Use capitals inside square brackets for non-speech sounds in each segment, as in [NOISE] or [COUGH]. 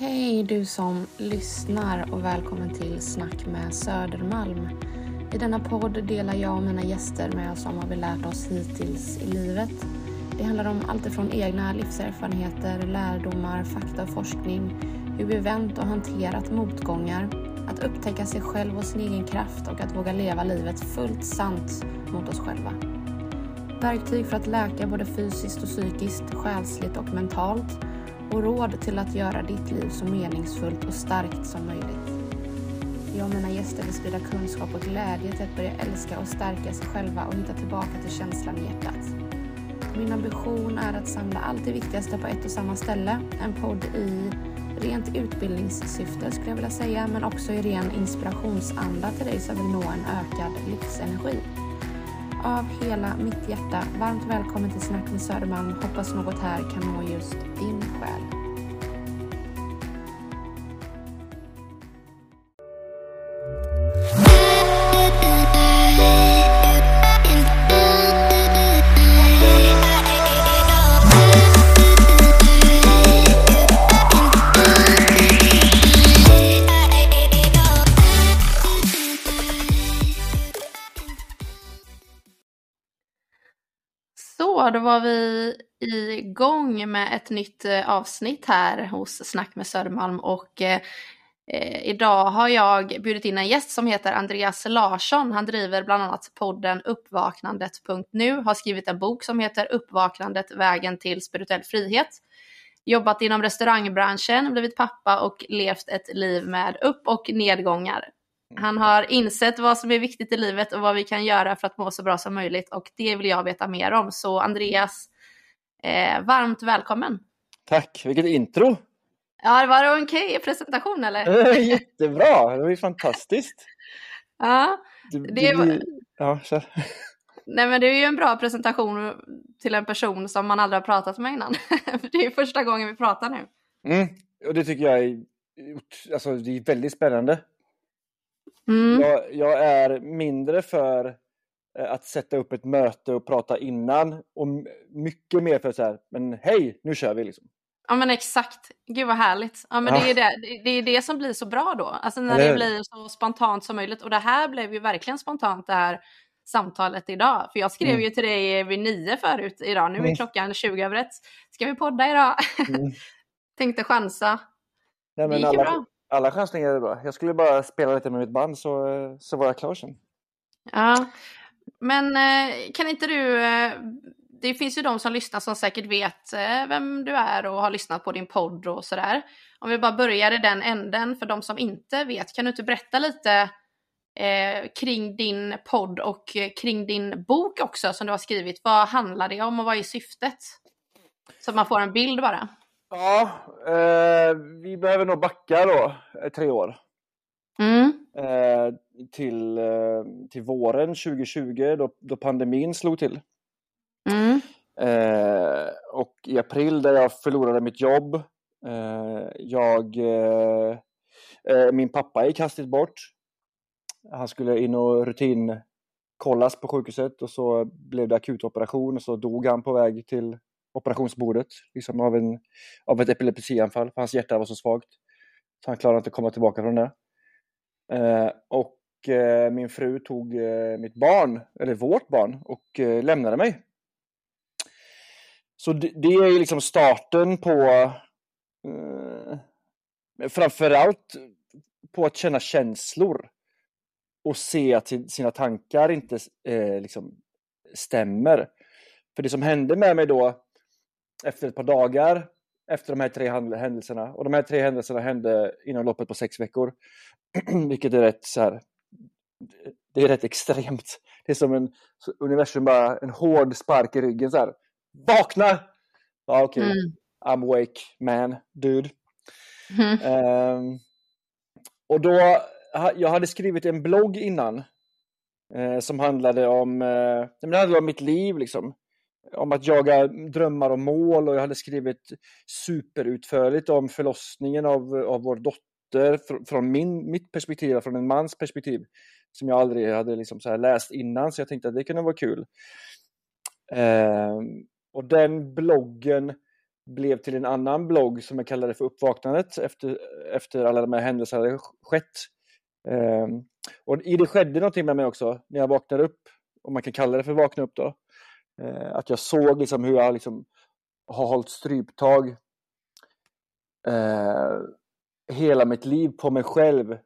Hej du som lyssnar och välkommen till Snack med Södermalm. I denna podd delar jag och mina gäster med oss om vad vi lärt oss hittills i livet. Det handlar om allt ifrån egna livserfarenheter, lärdomar, fakta och forskning, hur vi vänt och hanterat motgångar, att upptäcka sig själv och sin egen kraft och att våga leva livet fullt sant mot oss själva. Verktyg för att läka både fysiskt och psykiskt, själsligt och mentalt och råd till att göra ditt liv så meningsfullt och starkt som möjligt. Jag och mina gäster vill sprida kunskap och glädje till att börja älska och stärka sig själva och hitta tillbaka till känslan i hjärtat. Min ambition är att samla allt det viktigaste på ett och samma ställe. En podd i rent utbildningssyfte skulle jag vilja säga, men också i ren inspirationsanda till dig som vill nå en ökad livsenergi. Av hela mitt hjärta, varmt välkommen till Snack med Södermalm. Hoppas något här kan nå just din Brad. Då var vi igång med ett nytt eh, avsnitt här hos Snack med Södermalm och eh, eh, idag har jag bjudit in en gäst som heter Andreas Larsson. Han driver bland annat podden Uppvaknandet.nu, har skrivit en bok som heter Uppvaknandet, vägen till spirituell frihet. Jobbat inom restaurangbranschen, blivit pappa och levt ett liv med upp och nedgångar. Han har insett vad som är viktigt i livet och vad vi kan göra för att må så bra som möjligt och det vill jag veta mer om. Så Andreas, eh, varmt välkommen! Tack, vilket intro! Ja, det var en okej presentation eller? [LAUGHS] Jättebra, det var ju fantastiskt! [LAUGHS] ja, det, det var... ja, så. [LAUGHS] Nej men det är ju en bra presentation till en person som man aldrig har pratat med innan. det är ju första gången vi pratar nu. Mm, och det tycker jag är, alltså, det är väldigt spännande. Mm. Jag, jag, är mindre för eh, att sätta upp ett möte och prata innan och mycket mer för så här, men hej, nu kör vi liksom. Ja men exakt, gud vad härligt. Ja men ja. det, är det, det är det som blir så bra då, alltså när Eller... det blir så spontant som möjligt. Och det här blev ju verkligen spontant det här samtalet idag. För jag skrev mm. ju till dig vid nio förut idag, nu är mm. klockan 20 över ett. Ska vi podda idag? Mm. [LAUGHS] Tänkte chansa. Nej, men det gick alla, bra alla chansningar är bra. Jag skulle bara spela lite med mitt band så, så var jag klar sen. Ja, men eh, kan inte du... Eh, det finns ju de som lyssnar som säkert vet eh, vem du är och har lyssnat på din podd och sådär. Om vi bara börjar i den änden för de som inte vet, kan du inte berätta lite eh, kring din podd och kring din bok också som du har skrivit? Vad handlar det om och vad är syftet? Så att man får en bild bara. Ja, eh, vi behöver nog backa då eh, tre år. Mm. Eh, till, eh, till våren 2020 då, då pandemin slog till. Mm. Eh, och i april där jag förlorade mitt jobb. Eh, jag, min pappa gick hastigt bort. Han skulle in och rutinkollas på sjukhuset och så blev det akutoperation och så dog han på väg till operationsbordet liksom av, en, av ett epilepsianfall, för hans hjärta var så svagt. Så han klarade inte att komma tillbaka från det. Eh, och eh, min fru tog eh, mitt barn, eller vårt barn, och eh, lämnade mig. Så det, det är liksom starten på eh, framförallt på att känna känslor och se att sina tankar inte eh, liksom stämmer. För det som hände med mig då efter ett par dagar efter de här tre händelserna. Och de här tre händelserna hände inom loppet på sex veckor. [CLEARS THROAT] Vilket är rätt så här, det är rätt extremt. Det är som en universum bara en hård spark i ryggen så här. Vakna! Ja, okej. Okay. Mm. I'm awake man, dude. Mm. Um, [LAUGHS] och då, jag hade skrivit en blogg innan eh, som handlade om, eh, det handlade om mitt liv liksom om att jaga drömmar och mål och jag hade skrivit superutförligt om förlossningen av, av vår dotter från min, mitt perspektiv, från en mans perspektiv som jag aldrig hade liksom så läst innan så jag tänkte att det kunde vara kul. Eh, och den bloggen blev till en annan blogg som jag kallade för Uppvaknandet efter, efter alla de här händelserna hade skett. Eh, och i det skedde någonting med mig också när jag vaknade upp, om man kan kalla det för vakna upp då. Eh, att jag såg liksom hur jag liksom har hållit stryptag eh, hela mitt liv på mig själv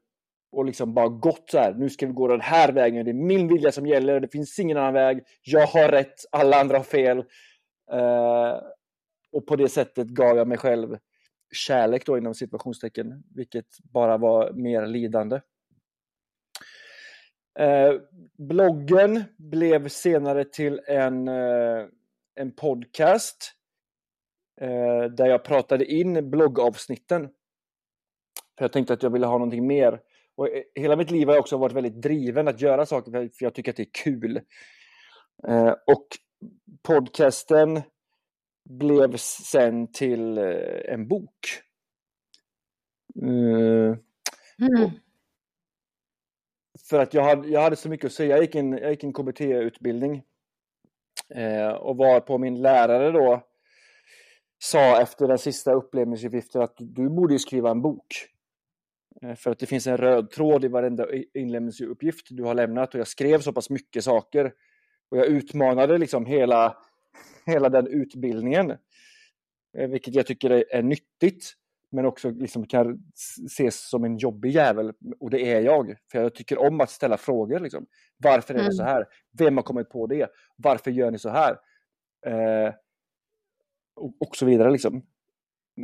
och liksom bara gått så här, nu ska vi gå den här vägen, det är min vilja som gäller, det finns ingen annan väg, jag har rätt, alla andra har fel. Eh, och på det sättet gav jag mig själv kärlek då inom situationstecken, vilket bara var mer lidande. Eh, bloggen blev senare till en, eh, en podcast eh, där jag pratade in bloggavsnitten. För jag tänkte att jag ville ha någonting mer. Och eh, hela mitt liv har jag också varit väldigt driven att göra saker för jag tycker att det är kul. Eh, och podcasten blev sen till eh, en bok. Mm. För att jag hade, jag hade så mycket att säga. Jag gick en, jag gick en KBT-utbildning eh, och var på min lärare då sa efter den sista upplevelseuppgiften att du borde skriva en bok. Eh, för att det finns en röd tråd i varenda inlämningsuppgift du har lämnat och jag skrev så pass mycket saker. Och jag utmanade liksom hela, hela den utbildningen. Eh, vilket jag tycker är nyttigt. Men också liksom kan ses som en jobbig jävel. Och det är jag. För jag tycker om att ställa frågor. Liksom. Varför är det mm. så här? Vem har kommit på det? Varför gör ni så här? Eh, och, och, så vidare. Liksom.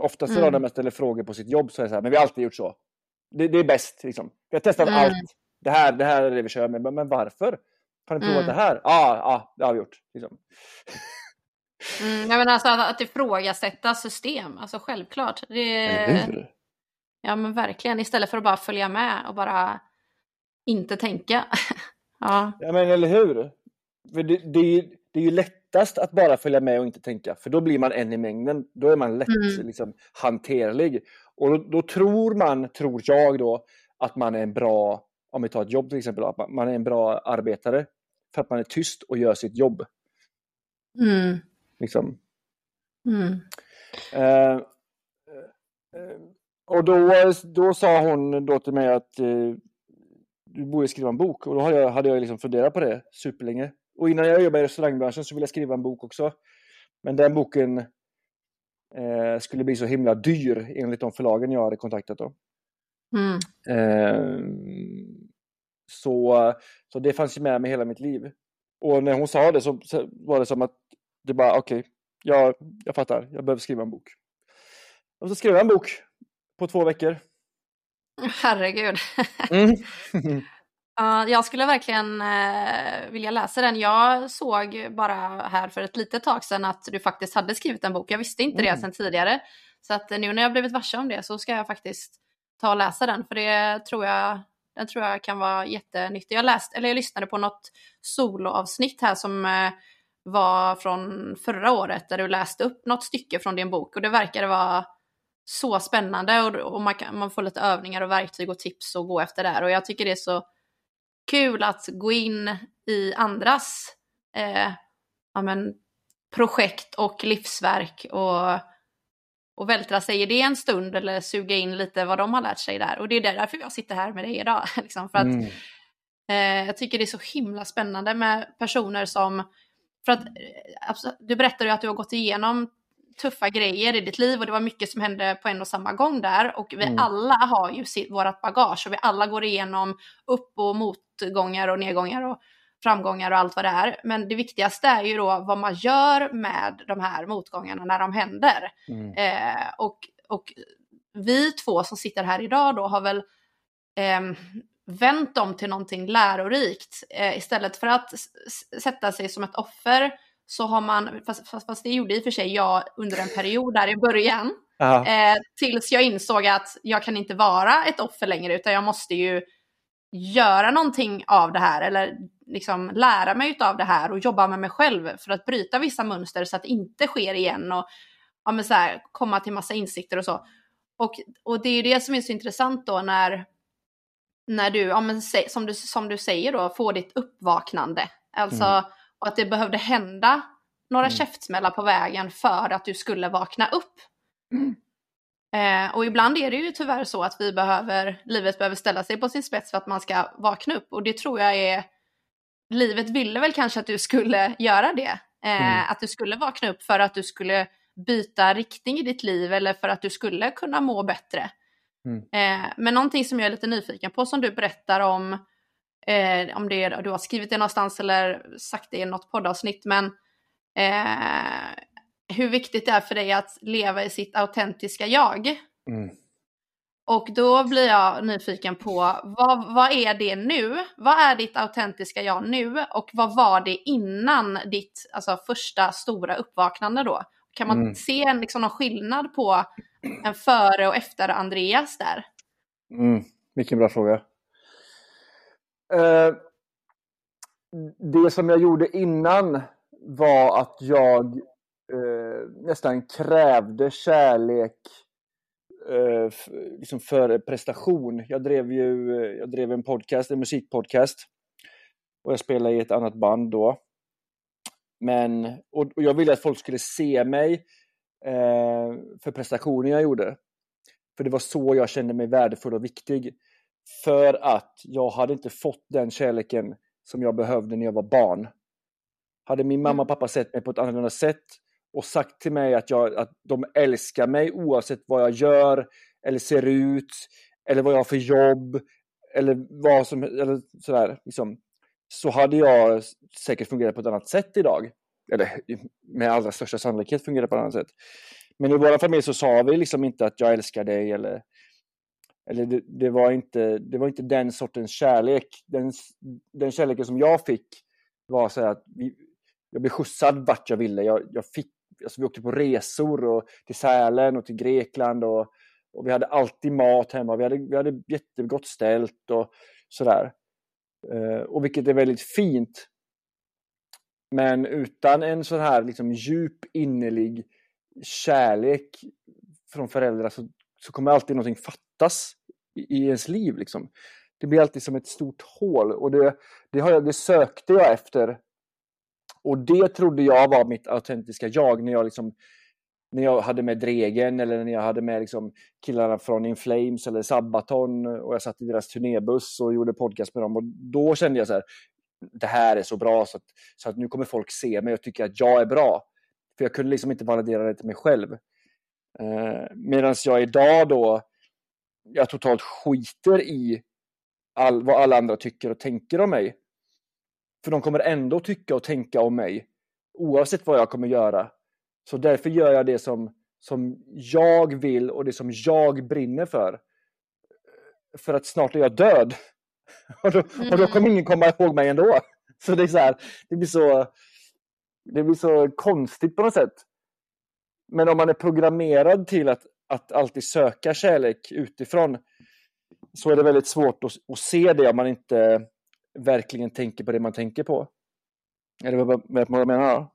Oftast mm. när man ställer frågor på sitt jobb så är det så här, men vi har alltid gjort så. Det, det är bäst. Liksom. Vi har testat mm. allt. Det här, det här är det vi kör med. Men, men varför? Har ni provat mm. det här? Ja, ah, ah, det har vi gjort. Liksom. [LAUGHS] Mm, jag menar alltså att, att ifrågasätta system, alltså självklart. Det, ja men verkligen, istället för att bara följa med och bara inte tänka. [LAUGHS] ja. ja men eller hur? För det, det, det är ju lättast att bara följa med och inte tänka, för då blir man en i mängden. Då är man lätt mm. liksom, hanterlig. Och då, då, tror man, tror jag då, att man är en bra, om vi tar ett jobb till exempel, att man är en bra arbetare för att man är tyst och gör sitt jobb. Mm. Liksom. Mm. Eh, eh, och då, då sa hon då till mig att eh, du borde skriva en bok. Och då hade jag, hade jag liksom funderat på det superlänge. Och innan jag jobbade i restaurangbranschen så ville jag skriva en bok också. Men den boken eh, skulle bli så himla dyr enligt de förlagen jag hade kontaktat. Då. Mm. Eh, så, så det fanns ju med mig hela mitt liv. Och när hon sa det så, så var det som att det bara okej, okay, jag, jag fattar, jag behöver skriva en bok. Och så skrev jag en bok på två veckor. Herregud. [LAUGHS] Mm. uh, jag skulle verkligen uh, vilja läsa den. Jag såg bara här för ett litet tag sedan att du faktiskt hade skrivit en bok. Jag visste inte mm. det sedan tidigare. Så att nu när jag blivit varse om det så ska jag faktiskt ta och läsa den. För det tror jag, den tror jag kan vara jättenyttig. Jag, läst, eller jag lyssnade på något soloavsnitt här som uh, var från förra året där du läste upp något stycke från din bok och det verkade vara så spännande och, och man, kan, man får lite övningar och verktyg och tips att gå efter där och jag tycker det är så kul att gå in i andras eh, ja, men, projekt och livsverk och, och vältra sig i det en stund eller suga in lite vad de har lärt sig där. Och det är därför jag sitter här med dig idag. [LAUGHS] Liksom, för att, mm. eh, jag tycker det är så himla spännande med personer som för att alltså, du berättade ju att du har gått igenom tuffa grejer i ditt liv och det var mycket som hände på en och samma gång där och vi mm. alla har ju sitt, vårat bagage och vi alla går igenom upp och motgångar och nedgångar och framgångar och allt vad det är. Men det viktigaste är ju då vad man gör med de här motgångarna när de händer. Mm. Eh, och, och vi två som sitter här idag då har väl eh, vänt dem till någonting lärorikt. Eh, istället för att sätta sig som ett offer så har man, fast, fast, fast, det gjorde i och för sig jag under en period där i början, eh, tills jag insåg att jag kan inte vara ett offer längre utan jag måste ju göra någonting av det här eller liksom lära mig av det här och jobba med mig själv för att bryta vissa mönster så att det inte sker igen och ja, men så här, komma till massa insikter och så. Och, och det är ju det som är så intressant då när när du, ja, men, som, du, som du säger då, får ditt uppvaknande. Alltså, mm. att det behövde hända några mm. käftsmällar på vägen för att du skulle vakna upp. Mm. Eh, och ibland är det ju tyvärr så att vi behöver, livet behöver ställa sig på sin spets för att man ska vakna upp. Och det tror jag är, livet ville väl kanske att du skulle göra det. Eh, mm. Att du skulle vakna upp för att du skulle byta riktning i ditt liv eller för att du skulle kunna må bättre. Mm. Eh, men någonting som jag är lite nyfiken på som du berättar om, eh, om det du har skrivit det någonstans eller sagt det i något poddavsnitt, men eh, hur viktigt det är för dig att leva i sitt autentiska jag. Mm. Och då blir jag nyfiken på vad, vad är det nu? Vad är ditt autentiska jag nu? Och vad var det innan ditt alltså, första stora uppvaknande då? Kan man mm. se en, liksom, någon skillnad på en före och efter Andreas där? Mm. Vilken bra fråga. Eh, det som jag gjorde innan var att jag eh, nästan krävde kärlek eh, liksom för prestation. Jag drev ju eh, jag drev en podcast, en musikpodcast. Och jag spelade i ett annat band då. Men, och, och jag ville att folk skulle se mig för prestationen jag gjorde. För det var så jag kände mig värdefull och viktig. För att jag hade inte fått den kärleken som jag behövde när jag var barn. Hade min mamma och pappa sett mig på ett annorlunda sätt och sagt till mig att, jag, att de älskar mig oavsett vad jag gör eller ser ut eller vad jag har för jobb eller vad som eller sådär. Liksom så hade jag säkert fungerat på ett annat sätt idag. Eller med allra största sannolikhet fungerar på ett annat sätt. Men i vår familj så sa vi liksom inte att jag älskar dig eller, eller det, det, var inte, det var inte den sortens kärlek. Den, den kärleken som jag fick var så att vi, jag blev skjutsad vart jag ville. Jag, jag fick, alltså vi åkte på resor och till Sälen och till Grekland och, och vi hade alltid mat hemma. Vi hade, vi hade jättegott ställt och sådär. Eh, och vilket är väldigt fint. Men utan en sån här liksom djup innerlig kärlek från föräldrar så, så kommer alltid någonting fattas i, i ens liv. Liksom. Det blir alltid som ett stort hål och det, det, har jag, det sökte jag efter. Och det trodde jag var mitt autentiska jag när jag liksom när jag hade med Dregen eller när jag hade med liksom killarna från In Flames eller Sabaton och jag satt i deras turnébuss och gjorde podcast med dem och då kände jag så här, det här är så bra så att, så att nu kommer folk se mig och tycka att jag är bra. För jag kunde liksom inte validera det till mig själv. Eh, Medan jag idag då, jag totalt skiter i all, vad alla andra tycker och tänker om mig. För de kommer ändå tycka och tänka om mig oavsett vad jag kommer göra. Så därför gör jag det som, som jag vill och det som jag brinner för. För att snart är jag död. [LAUGHS] Och då, och då kommer ingen komma ihåg mig ändå. [LAUGHS] Så det är så här, det blir så, det blir så konstigt på något sätt. Men om man är programmerad till att, att alltid söka kärlek utifrån så är det väldigt svårt att, att se det om man inte verkligen tänker på det man tänker på. Är det vad, vad jag menar?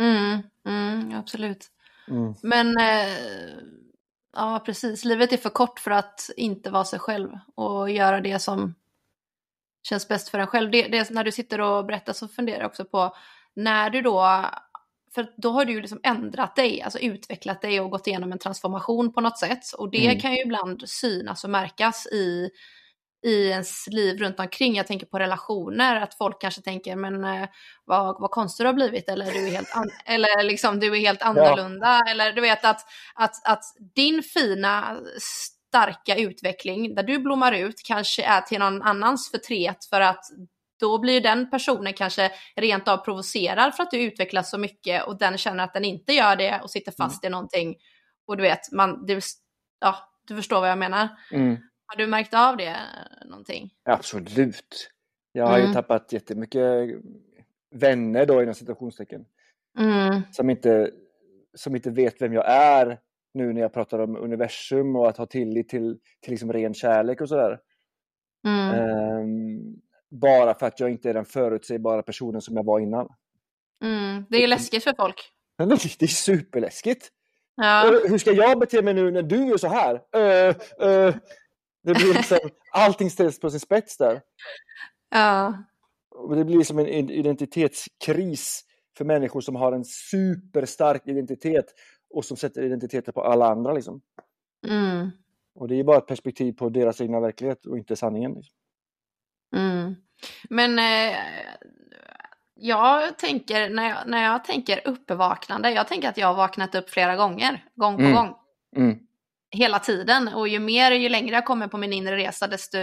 Mm, mm, absolut. Mm. Men eh, ja, precis. Livet är för kort för att inte vara sig själv och göra det som känns bäst för en själv. Det, det, när du sitter och berättar så funderar jag också på när du då, för då har du ju liksom ändrat dig, alltså utvecklat dig och gått igenom en transformation på något sätt. Och det mm. kan ju ibland synas och märkas i i ens liv runt omkring. Jag tänker på relationer, att folk kanske tänker men eh, vad, vad konstig du har blivit eller du är helt, an- [LAUGHS] eller liksom, du är helt annorlunda. Ja. Eller du vet att, att, att din fina starka utveckling där du blommar ut kanske är till någon annans förtret för att då blir den personen kanske rent av provocerad för att du utvecklas så mycket och den känner att den inte gör det och sitter fast mm. i någonting. Och du vet, man, du, ja, du förstår vad jag menar. Mm. Har du märkt av det någonting? Absolut. Jag har mm. ju tappat jättemycket vänner då inom citationstecken. Mm. Som, inte, som inte vet vem jag är nu när jag pratar om universum och att ha tillit till, till liksom ren kärlek och sådär. Mm. Um, bara för att jag inte är den förutsägbara personen som jag var innan. Mm. Det är läskigt för folk. [LAUGHS] Det är superläskigt. Ja. Hur ska jag bete mig nu när du gör så här? Uh, uh, det blir liksom, [LAUGHS] allting ställs på sin spets där. Ja. Det blir som en identitetskris för människor som har en superstark identitet och som sätter identiteter på alla andra. Liksom. Mm. Och det är bara ett perspektiv på deras egna verklighet och inte sanningen. Liksom. Mm. Men eh, jag tänker, när jag, när jag tänker uppvaknande, jag tänker att jag har vaknat upp flera gånger, gång på Mm. gång. Mm. Hela tiden. Och ju mer, ju längre jag kommer på min inre resa, desto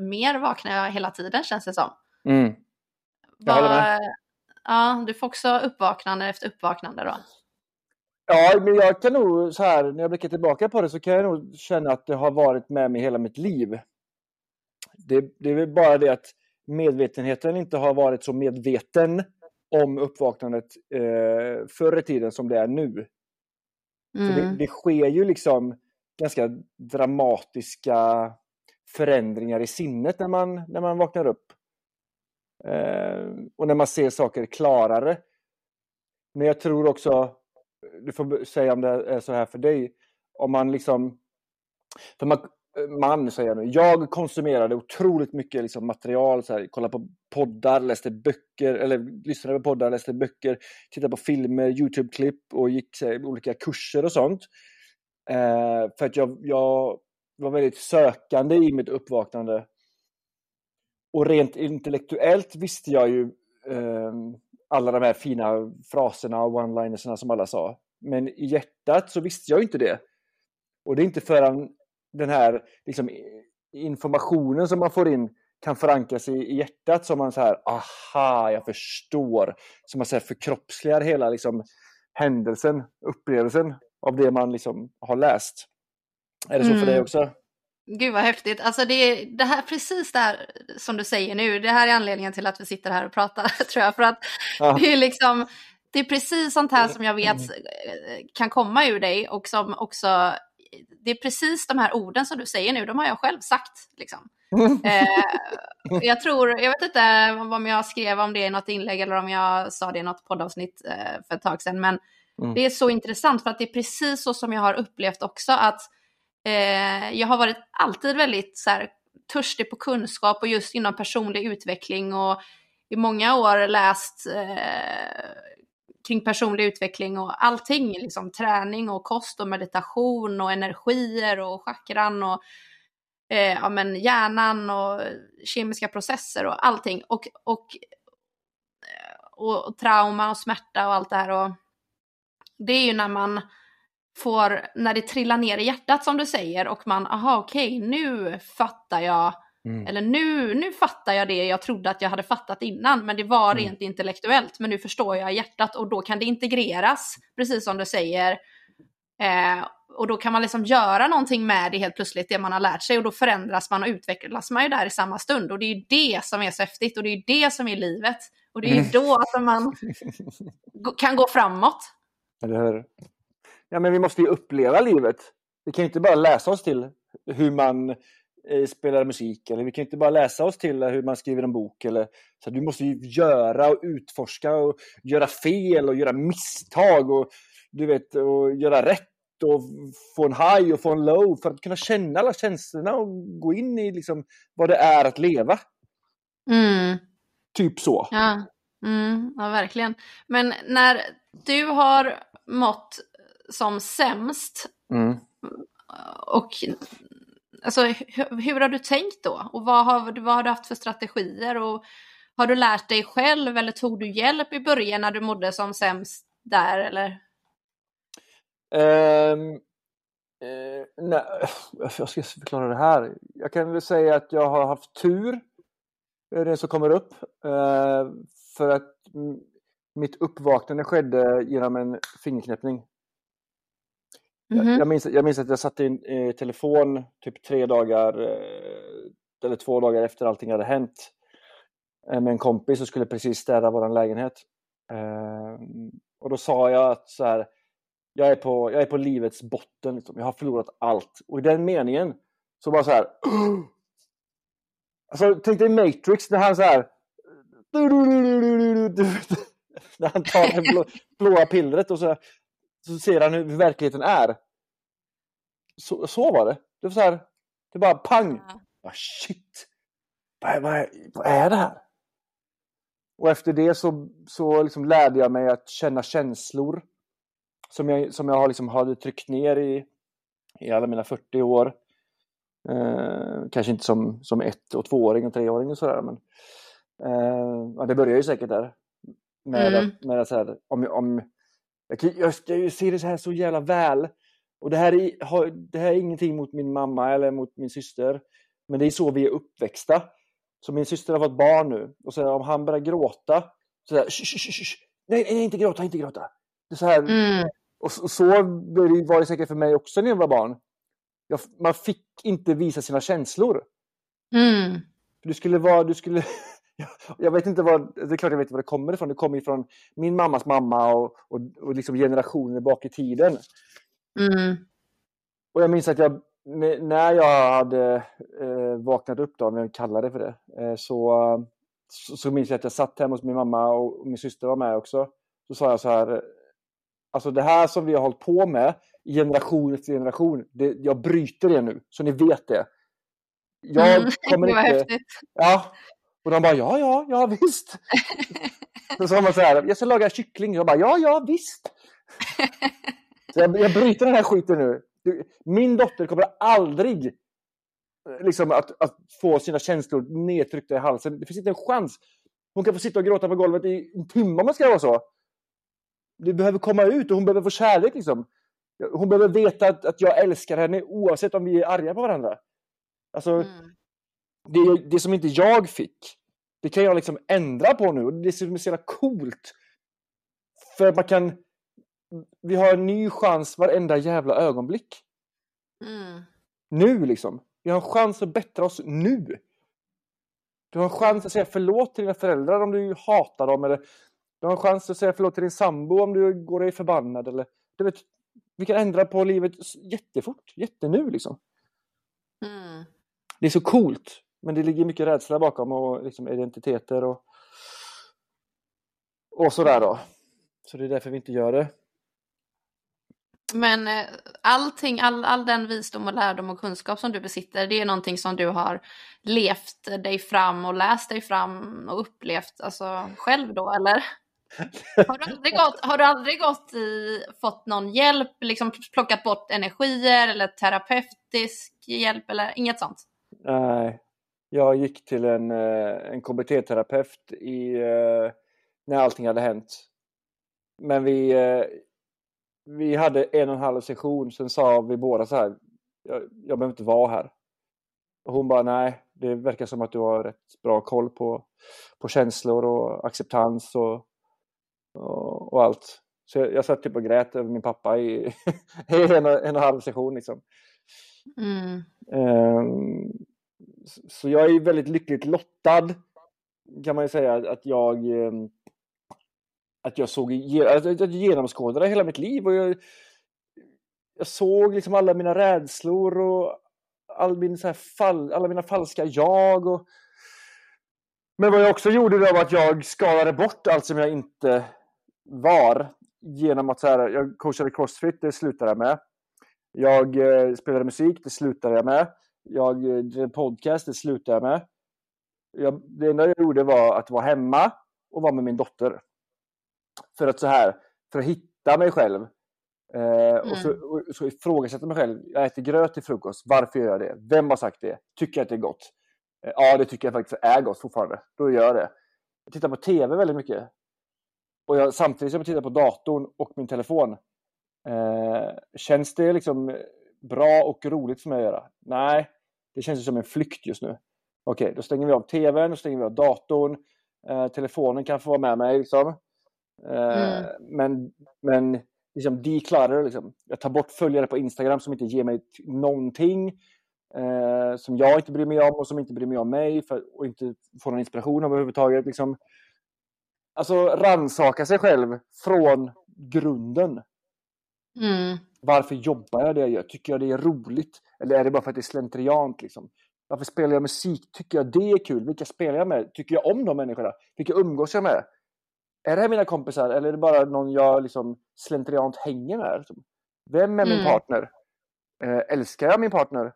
mer vaknar jag hela tiden känns det som. Mm. Jag håller med. Ja, du får också uppvaknande efter uppvaknande då. Ja, men jag kan nog så här, när jag blickar tillbaka på det så kan jag nog känna att det har varit med mig hela mitt liv. Det, det är väl bara det att medvetenheten inte har varit så medveten om uppvaknandet eh, förr i tiden som det är nu. För det, Mm. det sker ju liksom ganska dramatiska förändringar i sinnet när man, när man vaknar upp. Eh, och när man ser saker klarare. Men jag tror också, du får säga om det är så här för dig, om man liksom... För man, man säger jag nu, jag konsumerade otroligt mycket liksom material, så här, kollade på poddar, läste böcker, eller lyssnade på poddar, läste böcker, tittade på filmer, Youtube-klipp och gick här, olika kurser och sånt. Eh, för att jag, jag var väldigt sökande i mitt uppvaknande. Och rent intellektuellt visste jag ju eh, alla de här fina fraserna och one-linerserna som alla sa. Men i hjärtat så visste jag inte det. Och det är inte förrän den här liksom, informationen som man får in kan förankras i, hjärtat som man så här, aha, jag förstår. Som man så här förkroppsligar hela liksom, händelsen, upplevelsen av det man liksom har läst. Är det så för Mm. dig också? Gud vad häftigt. Alltså det, det här, precis det här som du säger nu, det här är anledningen till att vi sitter här och pratar [LAUGHS] tror jag. För att Ja. det är liksom, det är precis sånt här som jag vet eh, kan komma ur dig och som också, det är precis de här orden som du säger nu, de har jag själv sagt. Liksom. Eh, jag tror, jag vet inte om jag skrev om det i något inlägg eller om jag sa det i något poddavsnitt eh, för ett tag sedan, men Mm. det är så intressant för att det är precis så som jag har upplevt också att eh, jag har varit alltid väldigt så här, törstig på kunskap och just inom personlig utveckling och i många år läst eh, kring personlig utveckling och allting, liksom träning och kost och meditation och energier och chakran och eh, ja, men hjärnan och kemiska processer och allting. Och, och, och, och trauma och smärta och allt det här. Och det är ju när man får, när det trillar ner i hjärtat som du säger och man, aha okej, nu fattar jag, Mm. eller nu, nu fattar jag det jag trodde att jag hade fattat innan, men det var Mm. rent intellektuellt, men nu förstår jag hjärtat och då kan det integreras, precis som du säger. Eh, och då kan man liksom göra någonting med det helt plötsligt, det man har lärt sig och då förändras man och utvecklas man ju där i samma stund och det är ju det som är så häftigt och det är ju det som är livet. Och det är ju Mm. då som man [LAUGHS] kan gå framåt. Eller hur? Ja, men vi måste ju uppleva livet. Vi kan ju inte bara läsa oss till hur man eh, spelar musik eller vi kan ju inte bara läsa oss till hur man skriver en bok. Eller, så du måste ju göra och utforska och göra fel och göra misstag och du vet och göra rätt och få en high och få en low för att kunna känna alla känslorna och gå in i liksom vad det är att leva. Mm. Typ så. Ja. Mm, ja, verkligen. Men när du har mått som sämst Mm. och alltså, hur, hur har du tänkt då? Och vad har, du- vad har du haft för strategier? Och har du lärt dig själv eller tog du hjälp i början när du mådde som sämst där? Eller? Ehm, eh, nej, jag ska förklara det här. Jag kan väl säga att jag har haft tur, eh, det som kommer upp. Eh, för att mitt uppvaknande skedde genom en fingerknäppning. Mhm. Jag, jag, minns, jag minns att jag satte in eh, telefon typ tre dagar eh, eller två dagar efter allting hade hänt eh, med en kompis och skulle precis städa vår lägenhet. Eh, och då sa jag att så här, jag, är på, jag är på livets botten, liksom. jag har förlorat allt. Och i den meningen så bara så här. [GASPS] Alltså, tänk dig Matrix när han så här. [LAUGHS] När han tar det blå, blåa pillret och så, så ser han hur verkligheten är. Så, så var det. Det var så här. Det bara pang. Ja. Ah, shit. Vad är, vad, är, vad är det här? Och efter det så, så liksom lärde jag mig att känna känslor som jag, som jag liksom hade tryckt ner i, i alla mina 40 år. Eh, kanske inte som, som ett och tvååring och treåring och sådär men eh, ja, det börjar ju säkert där. Med mm. att, med att så här, om, om, jag, jag, jag ser det så här så jävla väl. Och det här, är, det här är ingenting mot min mamma eller mot min syster. Men det är så vi är uppväxta. Så min syster har fått barn nu. Och så om han börjar gråta. Så där, sh, sh, sh, nej, nej, inte gråta, inte gråta. Det är så här, mm. Och så, så var det säkert för mig också när jag var barn. Jag, man fick inte visa sina känslor. Mm. Du skulle vara, du skulle... [LAUGHS] [LAUGHS] jag vet inte var, det är klart jag vet var det kommer ifrån. Det kommer ifrån min mammas mamma och, och, och liksom generationer bak i tiden. Mm. Och jag minns att jag, när jag hade eh, vaknat upp, då, om jag kallar det för det, eh, så, så, så minns jag att jag satt hemma hos min mamma och min syster var med också. Så sa jag så här, alltså det här som vi har hållit på med generation efter generation, det, jag bryter det nu, så ni vet det. Jag mm, [LAUGHS] kommer inte... Häftigt. Ja, och de bara ja, ja, ja visst. [LAUGHS] så sa man så här, jag ska laga kyckling. Jag bara ja, ja visst. så jag, jag bryter den här skiten nu. Min dotter kommer aldrig liksom, att, att få sina känslor nedtryckta i halsen. Det finns inte en chans. Hon kan få sitta och gråta på golvet i en timme om det ska vara så. Det behöver komma ut och hon behöver få kärlek. Liksom. Hon behöver veta att, att jag älskar henne oavsett om vi är arga på varandra. Alltså, mm. Det, det som inte jag fick, det kan jag liksom ändra på nu. Det är så jävla coolt. För man kan... Vi har en ny chans varenda jävla ögonblick. Mm. Nu liksom. Vi har en chans att bättra oss nu. Du har en chans att säga förlåt till dina föräldrar om du hatar dem. Eller du har en chans att säga förlåt till din sambo om du går dig förbannad. Eller, du vet, vi kan ändra på livet jättefort, jättenu liksom. Mm. Det är så coolt. Men det ligger mycket rädsla bakom och liksom identiteter och, och sådär då. Så det är därför vi inte gör det. Men eh, allting, all, all den visdom och lärdom och kunskap som du besitter, det är någonting som du har levt dig fram och läst dig fram och upplevt alltså, själv då, eller? [LAUGHS] Har du aldrig gått, har du aldrig gått i, fått någon hjälp, liksom plockat bort energier eller terapeutisk hjälp eller inget sånt? Nej, jag gick till en, eh, en KBT-terapeut i, eh, när allting hade hänt. Men vi, eh, vi hade en och en halv session, sen sa vi båda så här, jag, jag behöver inte vara här. Och hon bara, nej, det verkar som att du har rätt bra koll på, på känslor och acceptans och, och, och allt. Så jag, jag satt typ och grät över min pappa i, [LAUGHS] i en, och, en och en halv session liksom. Mm. Um, så jag är väldigt lyckligt lottad kan man ju säga att jag ehm, att jag såg att jag genomskådade hela mitt liv och jag, jag såg liksom alla mina rädslor och all min så fall, alla mina falska jag. Och... Men vad jag också gjorde var att jag skalade bort allt som jag inte var genom att så här, jag coachade crossfit, det slutade jag med. Jag eh, spelade musik, det slutade jag med. Jag eh, podcast, det slutade jag med. Jag, det enda jag gjorde var att vara hemma och vara med min dotter. För att så här, för att hitta mig själv. Eh, mm. och, så, och så ifrågasätta mig själv. Jag äter gröt till frukost. Varför gör jag det? Vem har sagt det? Tycker jag att det är gott? Eh, ja, det tycker jag faktiskt är gott fortfarande. Då gör jag det. Jag tittar på TV väldigt mycket. Och jag, samtidigt som jag tittar på datorn och min telefon. Eh, känns det liksom bra och roligt för mig att göra? Nej, det känns som en flykt just nu. Okej, då stänger vi av TVn, då stänger vi av datorn. Eh, telefonen kan få vara med mig. Liksom. Eh, mm. Men, men liksom declutter, liksom. jag tar bort följare på Instagram som inte ger mig någonting. Eh, som jag inte bryr mig om och som inte bryr mig om mig för, och inte får någon inspiration av överhuvudtaget. Liksom. Alltså ransaka sig själv från grunden. Mm. Varför jobbar jag det jag gör? Tycker jag det är roligt? Eller är det bara för att det är slentriant? Liksom? Varför spelar jag musik? Tycker jag det är kul? Vilka spelar jag med? Tycker jag om de människorna? Vilka umgås jag med? Är det här mina kompisar eller är det bara någon jag liksom slentriant hänger med? Liksom? Vem är min mm. partner? Eh, älskar jag min partner?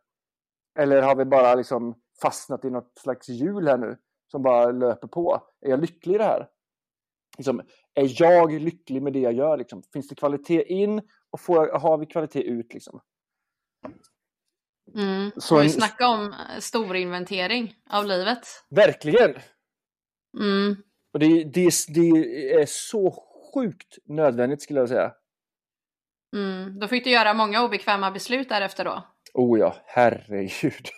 Eller har vi bara liksom fastnat i något slags hjul här nu som bara löper på? Är jag lycklig i det här? Liksom, är jag lycklig med det jag gör? Liksom? Finns det kvalitet in och får, har vi kvalitet ut? Liksom? Mm. Så vi snacka om stor inventering av livet. Verkligen! Mm. Och det, det, det är så sjukt nödvändigt skulle jag säga. Mm. Då fick du göra många obekväma beslut därefter då? Oh ja, herregud.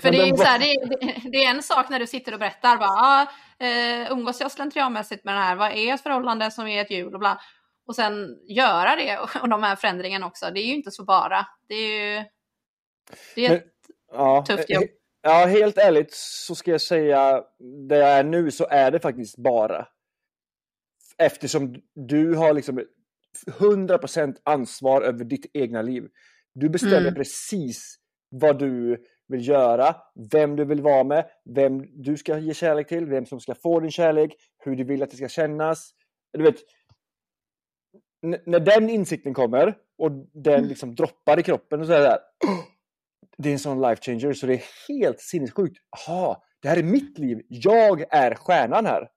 För det är, så här, det, är, det är, en sak när du sitter och berättar, bara, ah, eh, umgås jag slentrianmässigt med den här, vad är ett förhållande som är ett hjul och bla. Och sen göra det och de här förändringarna också, det är ju inte så bara. Det är ju det är Men, ett ja, tufft jobb. Ja, helt ärligt så ska jag säga, där jag är nu så är det faktiskt bara. Eftersom du har liksom 100% ansvar över ditt egna liv. Du bestämmer mm. precis vad du vill göra, vem du vill vara med, vem du ska ge kärlek till, vem som ska få din kärlek, hur du vill att det ska kännas. Du vet, när den insikten kommer och den mm. liksom droppar i kroppen och så är det där, det är en sån life changer så det är helt sinnessjukt. Jaha, det här är mitt liv. Jag är stjärnan här.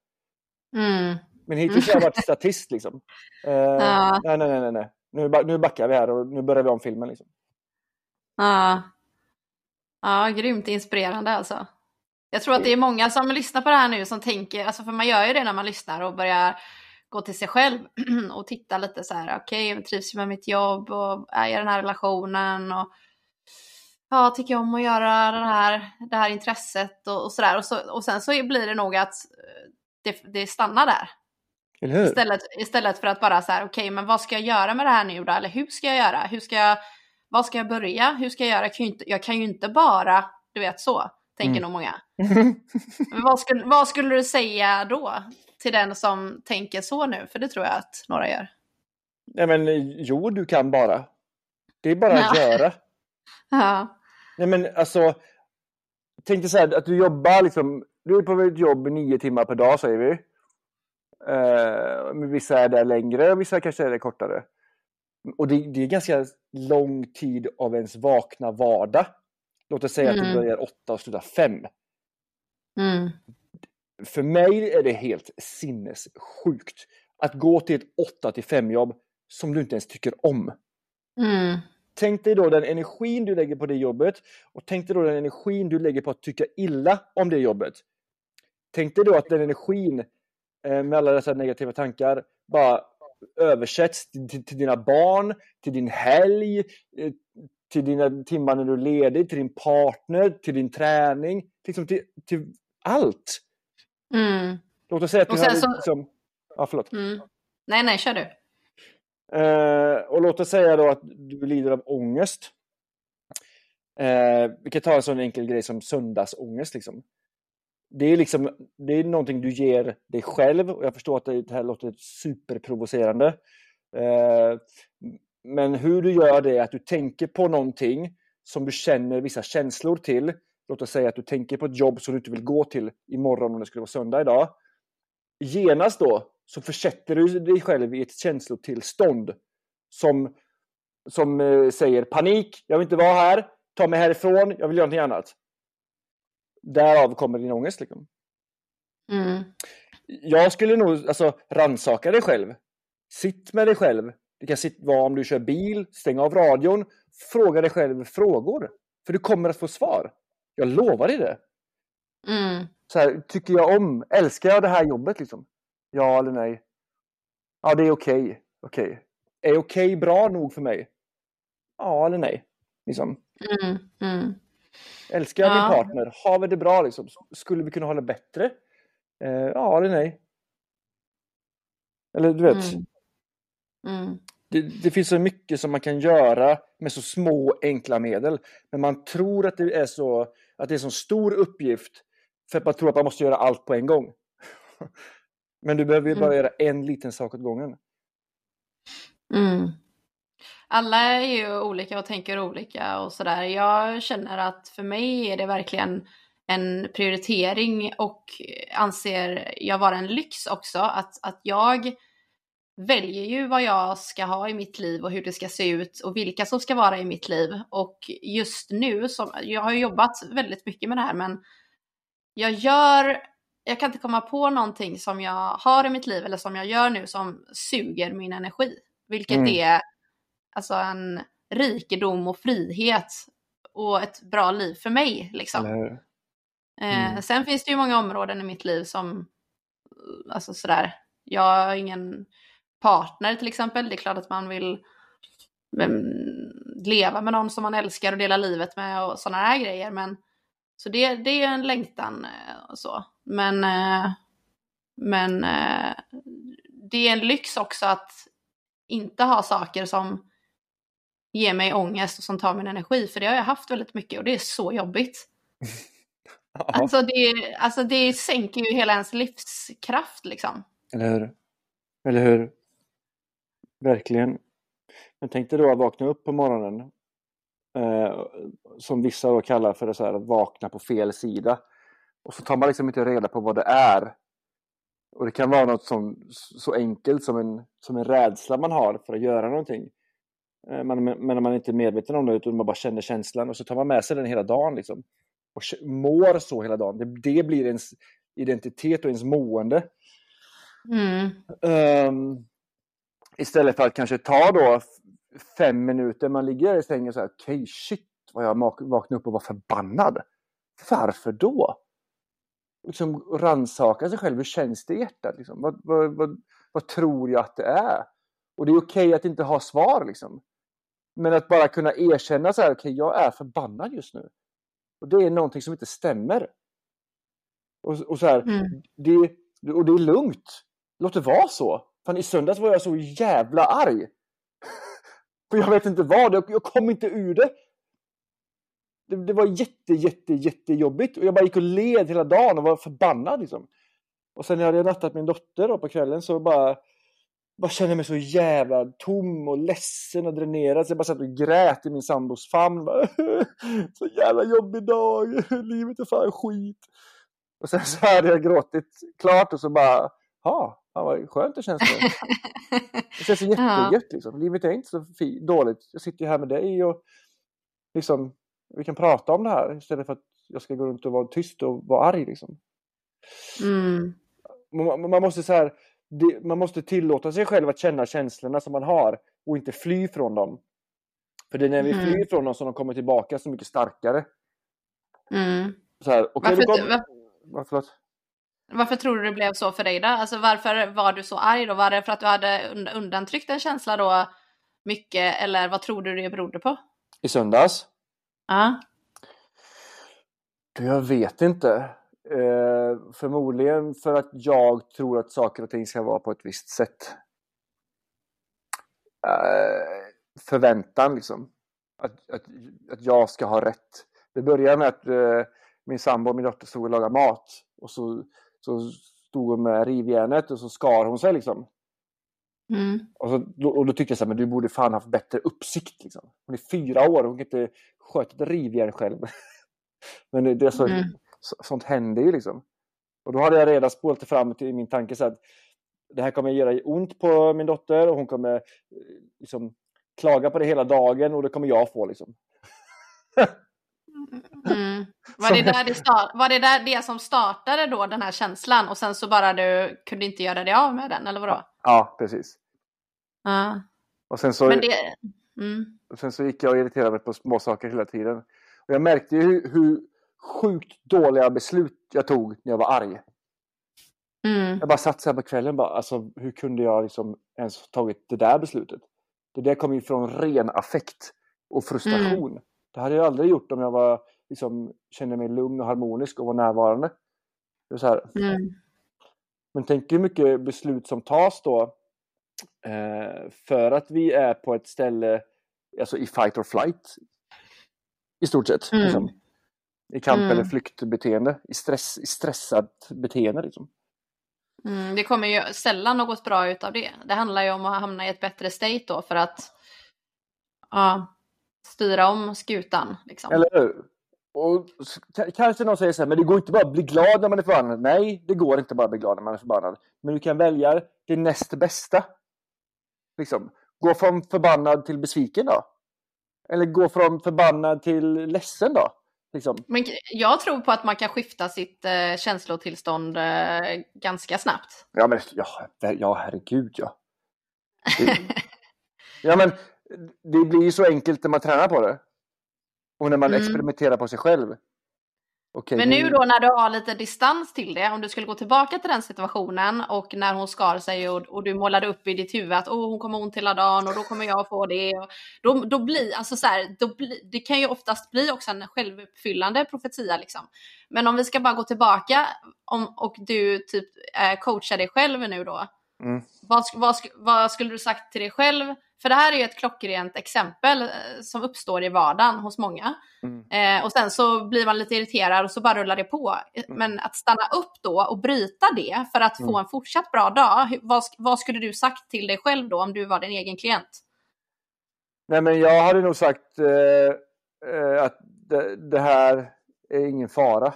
Mm. Men hittills har jag varit statist liksom. Uh, [LAUGHS] ja. Nej, nej, nej, nej. Nu, nu backar vi här och nu börjar vi om filmen. Liksom. Ja. ja, grymt inspirerande alltså. Jag tror att det är många som lyssnar på det här nu som tänker, alltså för man gör ju det när man lyssnar och börjar gå till sig själv [CLEARS THROAT] och titta lite så här, okej, okay, trivs jag med mitt jobb och är jag i den här relationen och ja, tycker jag om att göra den här, det här intresset och, och sådär. Och, så, och sen så blir det nog att eh, det, det stannar där. Istället, istället för att bara så här, okej, okay, men vad ska jag göra med det här nu då? Eller hur ska jag göra? Hur ska jag, vad ska jag börja? Hur ska jag göra? Jag kan ju inte, jag kan ju inte bara, du vet så, tänker mm. nog många. [LAUGHS] men vad skulle, vad skulle du säga då till den som tänker så nu? För det tror jag att några gör. Nej men jo, du kan bara. Det är bara ja. att göra. Ja. Nej men alltså, tänk dig så här att du jobbar liksom, du är på ett jobb nio timmar per dag säger vi. Uh, vissa är där längre, vissa kanske är där kortare. Och det, det, är ganska lång tid av ens vakna vardag. Låt oss säga mm. att du mm. börjar åtta och slutar fem. Mm. För mig är det helt sinnessjukt att gå till ett åtta till fem jobb som du inte ens tycker om. Mm. Tänk dig då den energin du lägger på det jobbet och tänk dig då den energin du lägger på att tycka illa om det jobbet. Tänk dig då att den energin eh, med alla dessa negativa tankar bara översätts till, till dina barn, till din helg, eh, till dina timmar när du är ledig, till din partner, till din träning, liksom till, till allt. Mm. Låt oss säga att du har så... liksom... Ja, förlåt. Mm. Nej, nej, kör du. Eh, och låt oss säga då att du lider av ångest. Eh, vi kan ta en sån enkel grej som söndagsångest. Liksom. Det är liksom, det är någonting du ger dig själv och jag förstår att det här låter superprovocerande. Eh, men hur du gör det är att du tänker på någonting som du känner vissa känslor till. Låt oss säga att du tänker på ett jobb som du inte vill gå till imorgon om det skulle vara söndag idag. Genast då så försätter du dig själv i ett känslotillstånd som, som eh, säger panik, jag vill inte vara här, ta mig härifrån, jag vill göra någonting annat. Därav kommer din ångest. Liksom. Mm. Jag skulle nog alltså, ransaka dig själv. Sitt med dig själv. Det kan vara om du kör bil, stäng av radion, fråga dig själv frågor. För du kommer att få svar. Jag lovar dig det. Mm. Så här, tycker jag om, älskar jag det här jobbet liksom? Ja eller nej? Ja, det är okej. Okay. Okej. Okay. Är okej okay bra nog för mig? Ja eller nej? Liksom. Mm, mm. Älskar jag ja. min partner? Har vi det bra liksom? Skulle vi kunna ha det bättre? Eh, ja eller nej? Eller du vet. Mm. mm. Det, det, finns så mycket som man kan göra med så små enkla medel. Men man tror att det är så att det är en så stor uppgift för att man tror att man måste göra allt på en gång. [LAUGHS] Men du behöver ju bara mm. göra en liten sak åt gången. Mm. Alla är ju olika och tänker olika och sådär. Jag känner att för mig är det verkligen en prioritering och anser jag vara en lyx också. Att, att jag väljer ju vad jag ska ha i mitt liv och hur det ska se ut och vilka som ska vara i mitt liv. Och just nu, som, jag har jobbat väldigt mycket med det här, men jag gör jag kan inte komma på någonting som jag har i mitt liv eller som jag gör nu som suger min energi. Vilket mm. är alltså en rikedom och frihet och ett bra liv för mig. Liksom. Eh, mm. sen finns det ju många områden i mitt liv som, alltså sådär, jag har ingen partner till exempel. Det är klart att man vill leva med någon som man älskar och dela livet med och sådana här grejer. Men, så det, det är en längtan eh, och så. Men, eh, men eh, det är en lyx också att inte ha saker som ger mig ångest och som tar min energi. För det har jag haft väldigt mycket och det är så jobbigt. [LAUGHS] alltså, det, alltså det sänker ju hela ens livskraft liksom. Eller hur? Eller hur? Verkligen. Men tänk dig då att vakna upp på morgonen eh, som vissa då kallar för så här, att vakna på fel sida. Och så tar man liksom inte reda på vad det är. Och det kan vara något som, så enkelt som en, som en rädsla man har för att göra någonting. Eh, man, men man är inte medveten om det utan man bara känner känslan och så tar man med sig den hela dagen. Liksom. Och mår så hela dagen. Det, det blir ens identitet och ens mående. Mm. Um, istället för att kanske ta då fem minuter, man ligger där i sängen och säger okej okay, shit vad jag vaknade upp och var förbannad. Varför då? Liksom rannsaka sig själv, hur känns det i hjärtat? Liksom? Vad, vad, vad, vad, tror jag att det är? Och det är okej okay att inte ha svar liksom. Men att bara kunna erkänna så här, okej okay, jag är förbannad just nu. Och det är någonting som inte stämmer. Och, och så här, mm. det, och det är lugnt. Låt det vara så. Fan, i söndags var jag så jävla arg. För jag vet inte vad, jag kom inte ur det. Det, det var jätte, jätte, jättejobbigt och jag bara gick och led hela dagen och var förbannad liksom. Och sen när jag hade nattat min dotter då på kvällen så bara, bara kände jag mig så jävla tom och ledsen och dränerad så jag bara satt och grät i min sambos famn. Bara, [LAUGHS] så jävla jobbig dag, [LAUGHS] livet är fan skit. Och sen så hade jag gråtit klart och så bara, ja, Fan vad skönt det känns nu. [LAUGHS] Det känns jättegött liksom. Livet är inte så dåligt. Jag sitter ju här med dig och liksom, vi kan prata om det här istället för att jag ska gå runt och vara tyst och vara arg liksom. Mm. Man, man, måste så här, man måste tillåta sig själv att känna känslorna som man har och inte fly från dem. För det är när vi mm. flyr från dem som de kommer tillbaka så mycket starkare. Mm. Så här, okay, varför, kom... varför, varför tror du det blev så för dig då? Alltså varför var du så arg då? Var det för att du hade undantryckt en känsla då mycket eller vad tror du det berodde på? I söndags? Ja. Jag vet inte. Eh, förmodligen för att jag tror att saker och ting ska vara på ett visst sätt. Eh, förväntan liksom. Att, att, att jag ska ha rätt. Det började med att eh, min sambo och min dotter stod och lagade mat. Och så så stod hon med rivjärnet och så skar hon sig liksom. Mm. Och, så, och då tyckte jag så här, men du borde fan haft bättre uppsikt. Liksom. Hon är fyra år, hon kan inte sköta ett rivjärn själv. [LAUGHS] men det, det är så, mm. så, sånt händer ju liksom. Och då hade jag redan spolat fram till min tanke så att det här kommer göra ont på min dotter och hon kommer eh, liksom, klaga på det hela dagen och det kommer jag få liksom. [LAUGHS] Mm. Var, det där det start, var det där det som startade då den här känslan och sen så bara du kunde inte göra dig av med den eller vadå? Ja, precis. Ja. Och sen så, Men det... Mm. sen så gick jag och irriterade mig på små saker hela tiden. Och jag märkte ju hur, hur sjukt dåliga beslut jag tog när jag var arg. Mm. Jag bara satt så här på kvällen bara, alltså hur kunde jag liksom ens tagit det där beslutet? Det där kom ju från ren affekt och frustration. Det hade jag aldrig gjort om jag var, liksom, kände mig lugn och harmonisk och var närvarande. Det så. Mm. Men tänk hur mycket beslut som tas då eh, för att vi är på ett ställe alltså i fight or flight. I stort sett. Mm. Liksom. I kamp mm. eller flyktbeteende. I, stress, i stressat beteende. Liksom. Mm, det kommer ju sällan något bra ut av det. Det handlar ju om att hamna i ett bättre state då för att ja, styra om skutan. Liksom. Eller hur? Och kanske någon säger så här, men det går inte bara att bli glad när man är förbannad. Nej, det går inte bara att bli glad när man är förbannad. Men du kan välja det näst bästa. Liksom, gå från förbannad till besviken då. Eller gå från förbannad till ledsen då. Liksom. Men jag tror på att man kan skifta sitt eh, känslotillstånd eh, ganska snabbt. Ja, men ja, ja herregud ja. Det, [LAUGHS] ja, men det blir ju så enkelt när man tränar på det. Och när man mm. experimenterar på sig själv. Okay, men nu då när du har lite distans till det, om du skulle gå tillbaka till den situationen och när hon skar sig och, och du målade upp i ditt huvud att oh, hon kommer ont hela dagen och då kommer jag få det. Och då, då blir, alltså så här, då bli, det kan ju oftast bli också en självuppfyllande profetia liksom. Men om vi ska bara gå tillbaka om, och du typ eh, coachar dig själv nu då. Mm. Vad, vad, vad skulle du sagt till dig själv för det här är ju ett klockrent exempel eh, som uppstår i vardagen hos många. Mm. Eh, och sen så blir man lite irriterad och så bara rullar det på. Mm. Men att stanna upp då och bryta det för att mm. få en fortsatt bra dag. Vad, vad skulle du sagt till dig själv då om du var din egen klient? Nej men jag hade nog sagt eh, eh, att det, det, här är ingen fara.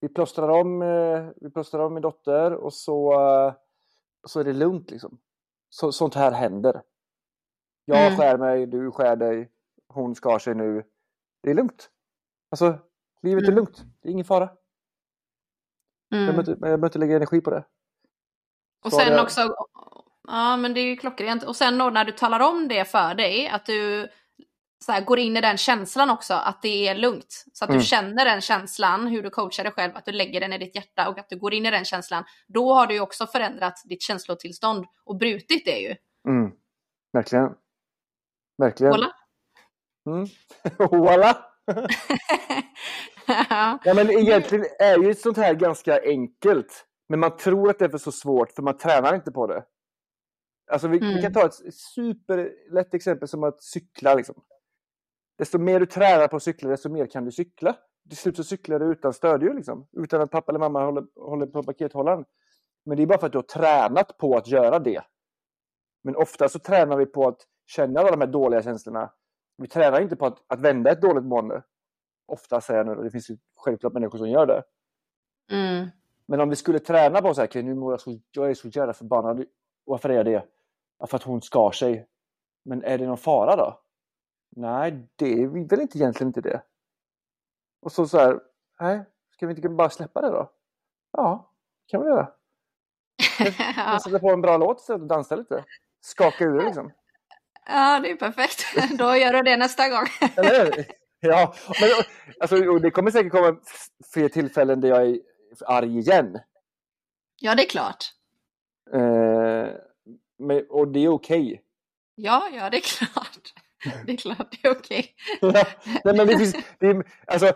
Vi plåstrar om, eh, vi plåstrar om min dotter och så, eh, så är det lugnt liksom så, sånt här händer. Jag mm. skär mig, du skär dig, hon skar sig nu. Det är lugnt. Alltså, livet mm. är lugnt. Det är ingen fara. Mm. Jag, behöver inte, lägga energi på det. Och sen jag... också, ja men det är ju klockrent. Och sen då när du talar om det för dig, att du så här, går in i den känslan också, att det är lugnt. Så att mm. du känner den känslan, hur du coachar dig själv, att du lägger den i ditt hjärta och att du går in i den känslan. Då har du ju också förändrat ditt känslotillstånd och brutit det ju. Mm. Verkligen. Verkligen. Voila. Mm. [LAUGHS] Voila. [LAUGHS] ja, men egentligen är ju sånt här ganska enkelt. Men man tror att det är så svårt för man tränar inte på det. Alltså vi, mm. vi kan ta ett superlätt exempel som att cykla. Liksom. Desto mer du tränar på att cykla, desto mer kan du cykla. Till slut så cyklar du utan stödhjul, liksom. utan att pappa eller mamma håller, håller på pakethållaren. Men det är bara för att du har tränat på att göra det. Men ofta så tränar vi på att känna alla de här dåliga känslorna. Vi tränar inte på att, att vända ett dåligt mående. Ofta säger jag nu, och det finns ju självklart människor som gör det. Mm. Men om vi skulle träna på så här, okay, nu mår jag så, jag är så jävla förbannad. Varför är jag det? För att hon skar sig. Men är det någon fara då? Nej, det är väl inte egentligen inte det. Och så så här, nej, ska vi inte bara släppa det då? Ja, kan vi göra. Jag sätter på en bra låt istället och dansa lite. Skaka ur liksom. Ja, det är perfekt. [LAUGHS] Då gör du det nästa gång. [LAUGHS] Eller Ja, men alltså, det kommer säkert komma fler tillfällen där jag är arg igen. Ja, det är klart. Eh, men, och det är okej. Okay. Ja, ja, det är [LAUGHS] klart. [LAUGHS] Det är klart det är okej. Okay. [LAUGHS] Nej, men det finns, det alltså,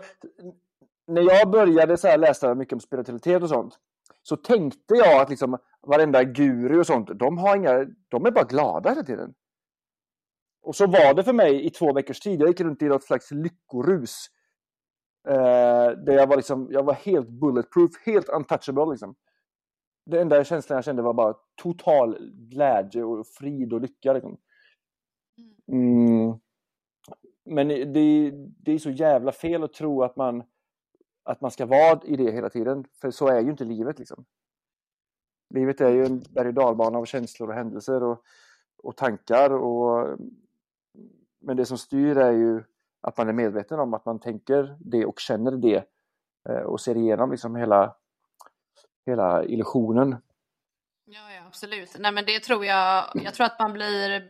när jag började så här läsa mycket om spiritualitet och sånt så tänkte jag att liksom varenda guru och sånt, de, har inga, de är bara glada hela tiden. Och så var det för mig i två veckors tid. Jag gick runt i något slags lyckorus. Eh, där jag var, liksom, jag var helt bulletproof, helt untouchable. Liksom. Den enda känslan jag kände var bara total glädje och frid och lycka. Liksom. Mm. Men det, det är så jävla fel att tro att man, att man ska vara i det hela tiden. För så är ju inte livet. Liksom. Livet är ju en berg och dalbana av känslor och händelser och, och tankar. Och, men det som styr är ju att man är medveten om att man tänker det och känner det eh, och ser igenom liksom hela, hela illusionen. Ja, ja, absolut. Nej, men det tror jag. Jag tror att man blir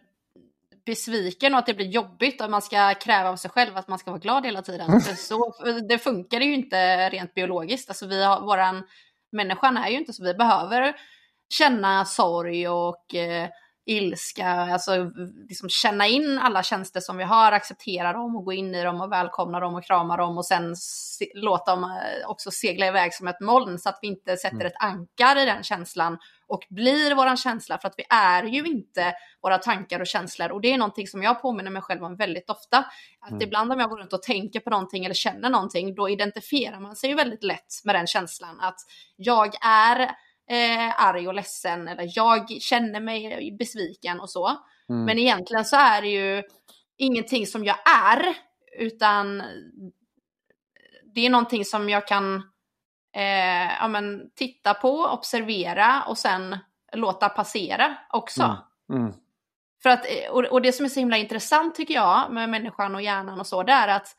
besviken och att det blir jobbigt och man ska kräva av sig själv att man ska vara glad hela tiden. [LAUGHS] Mm. Så, det funkar ju inte rent biologiskt. Alltså vi har, våran, människan är ju inte så. Vi behöver känna sorg och eh, ilska, alltså liksom känna in alla tjänster som vi har, acceptera dem och gå in i dem och välkomna dem och krama dem och sen se, låta dem eh, också segla iväg som ett moln så att vi inte sätter mm. ett ankar i den känslan och blir våran känsla för att vi är ju inte våra tankar och känslor och det är någonting som jag påminner mig själv om väldigt ofta. Att mm. ibland om jag går runt och tänker på någonting eller känner någonting då identifierar man sig ju väldigt lätt med den känslan att jag är eh, arg och ledsen eller jag känner mig besviken och så. Mm. Men egentligen så är det ju ingenting som jag är utan det är någonting som jag kan eh, ja, men, titta på, observera och sen låta passera också. Mm. Mm. För att, och, och, det som är så himla intressant tycker jag med människan och hjärnan och så, det är att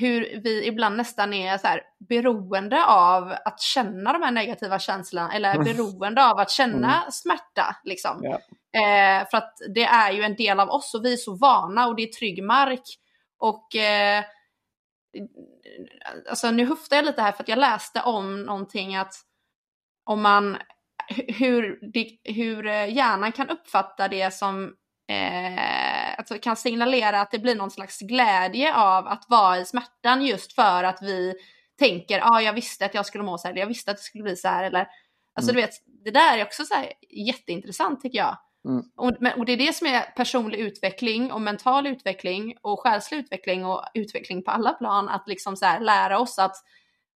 hur vi ibland nästan är så här, beroende av att känna de här negativa känslorna eller mm. beroende av att känna mm. smärta. Liksom. Ja. Eh, för att det är ju en del av oss och vi är så vana och det är trygg mark. Och eh, alltså nu höftar jag lite här för att jag läste om någonting att om man hur, hur hjärnan kan uppfatta det som eh, alltså kan signalera att det blir någon slags glädje av att vara i smärtan just för att vi tänker, ja ah, jag visste att jag skulle må så här, jag visste att det skulle bli så här, eller alltså mm. du vet, det där är också så jätteintressant tycker jag. Mm. Och, och, det är det som är personlig utveckling och mental utveckling och själslig utveckling och utveckling på alla plan, att liksom så här, lära oss att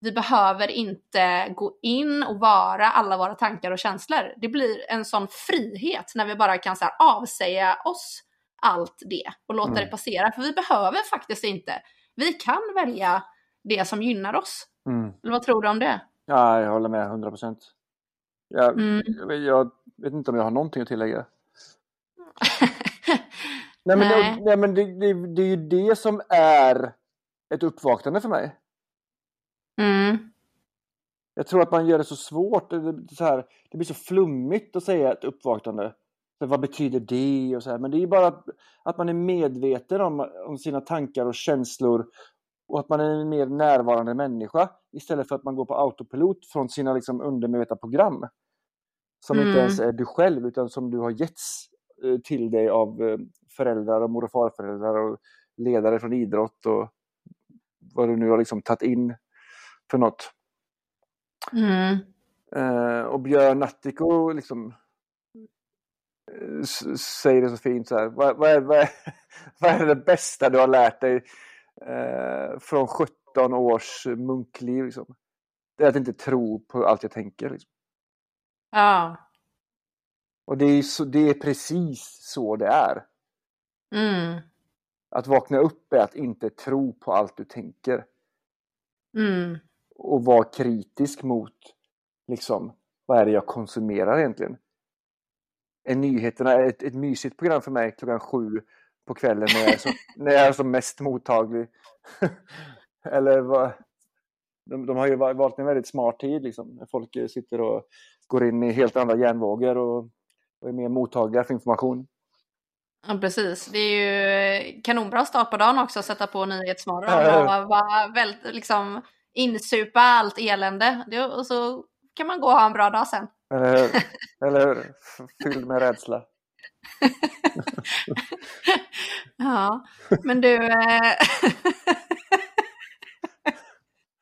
vi behöver inte gå in och vara alla våra tankar och känslor. Det blir en sån frihet när vi bara kan så här, avsäga oss allt det och låta mm. det passera. För vi behöver faktiskt inte. Vi kan välja det som gynnar oss. Mm. Eller vad tror du om det? Ja, jag håller med 100 procent. Jag, mm. jag, jag, vet inte om jag har någonting att tillägga. [LAUGHS] nej, men, nej. Det, nej, men det, det, det är ju det som är ett uppvaknande för mig. Mm. Jag tror att man gör det så svårt. Det, så här, det blir så flummigt att säga ett uppvaknande. Så vad betyder det? Och så här. Men det är ju bara att, att man är medveten om, om sina tankar och känslor och att man är en mer närvarande människa istället för att man går på autopilot från sina liksom, undermedvetna program. Som mm. inte ens är du själv utan som du har getts till dig av eh, föräldrar och mor och farföräldrar och ledare från idrott och vad du nu har liksom tagit in för något. Mm. Eh, och Björn Nattiko liksom eh, säger det så fint så här. Vad, vad, är, vad, är, [LAUGHS] vad är det bästa du har lärt dig eh, från 17 års munkliv? Liksom? Det är att inte tro på allt jag tänker. Liksom. Ja. Och det är, så, det är precis så det är. Mm. Att vakna upp är att inte tro på allt du tänker. Mm och vara kritisk mot liksom, vad är det jag konsumerar egentligen? Är nyheterna ett, ett mysigt program för mig klockan sju på kvällen när jag är som, [LAUGHS] när jag är som mest mottaglig? [LAUGHS] Eller vad? De, de, har ju valt en väldigt smart tid liksom, folk sitter och går in i helt andra hjärnvågor och, och är mer mottagliga för information. Ja, precis. Det är ju kanonbra start på dagen också att sätta på Nyhetsmorgon och vara väldigt liksom insupa allt elände och så kan man gå och ha en bra dag sen. Eller hur? [LAUGHS] Eller hur? Fylld med rädsla. [LAUGHS] ja, men du... Eh,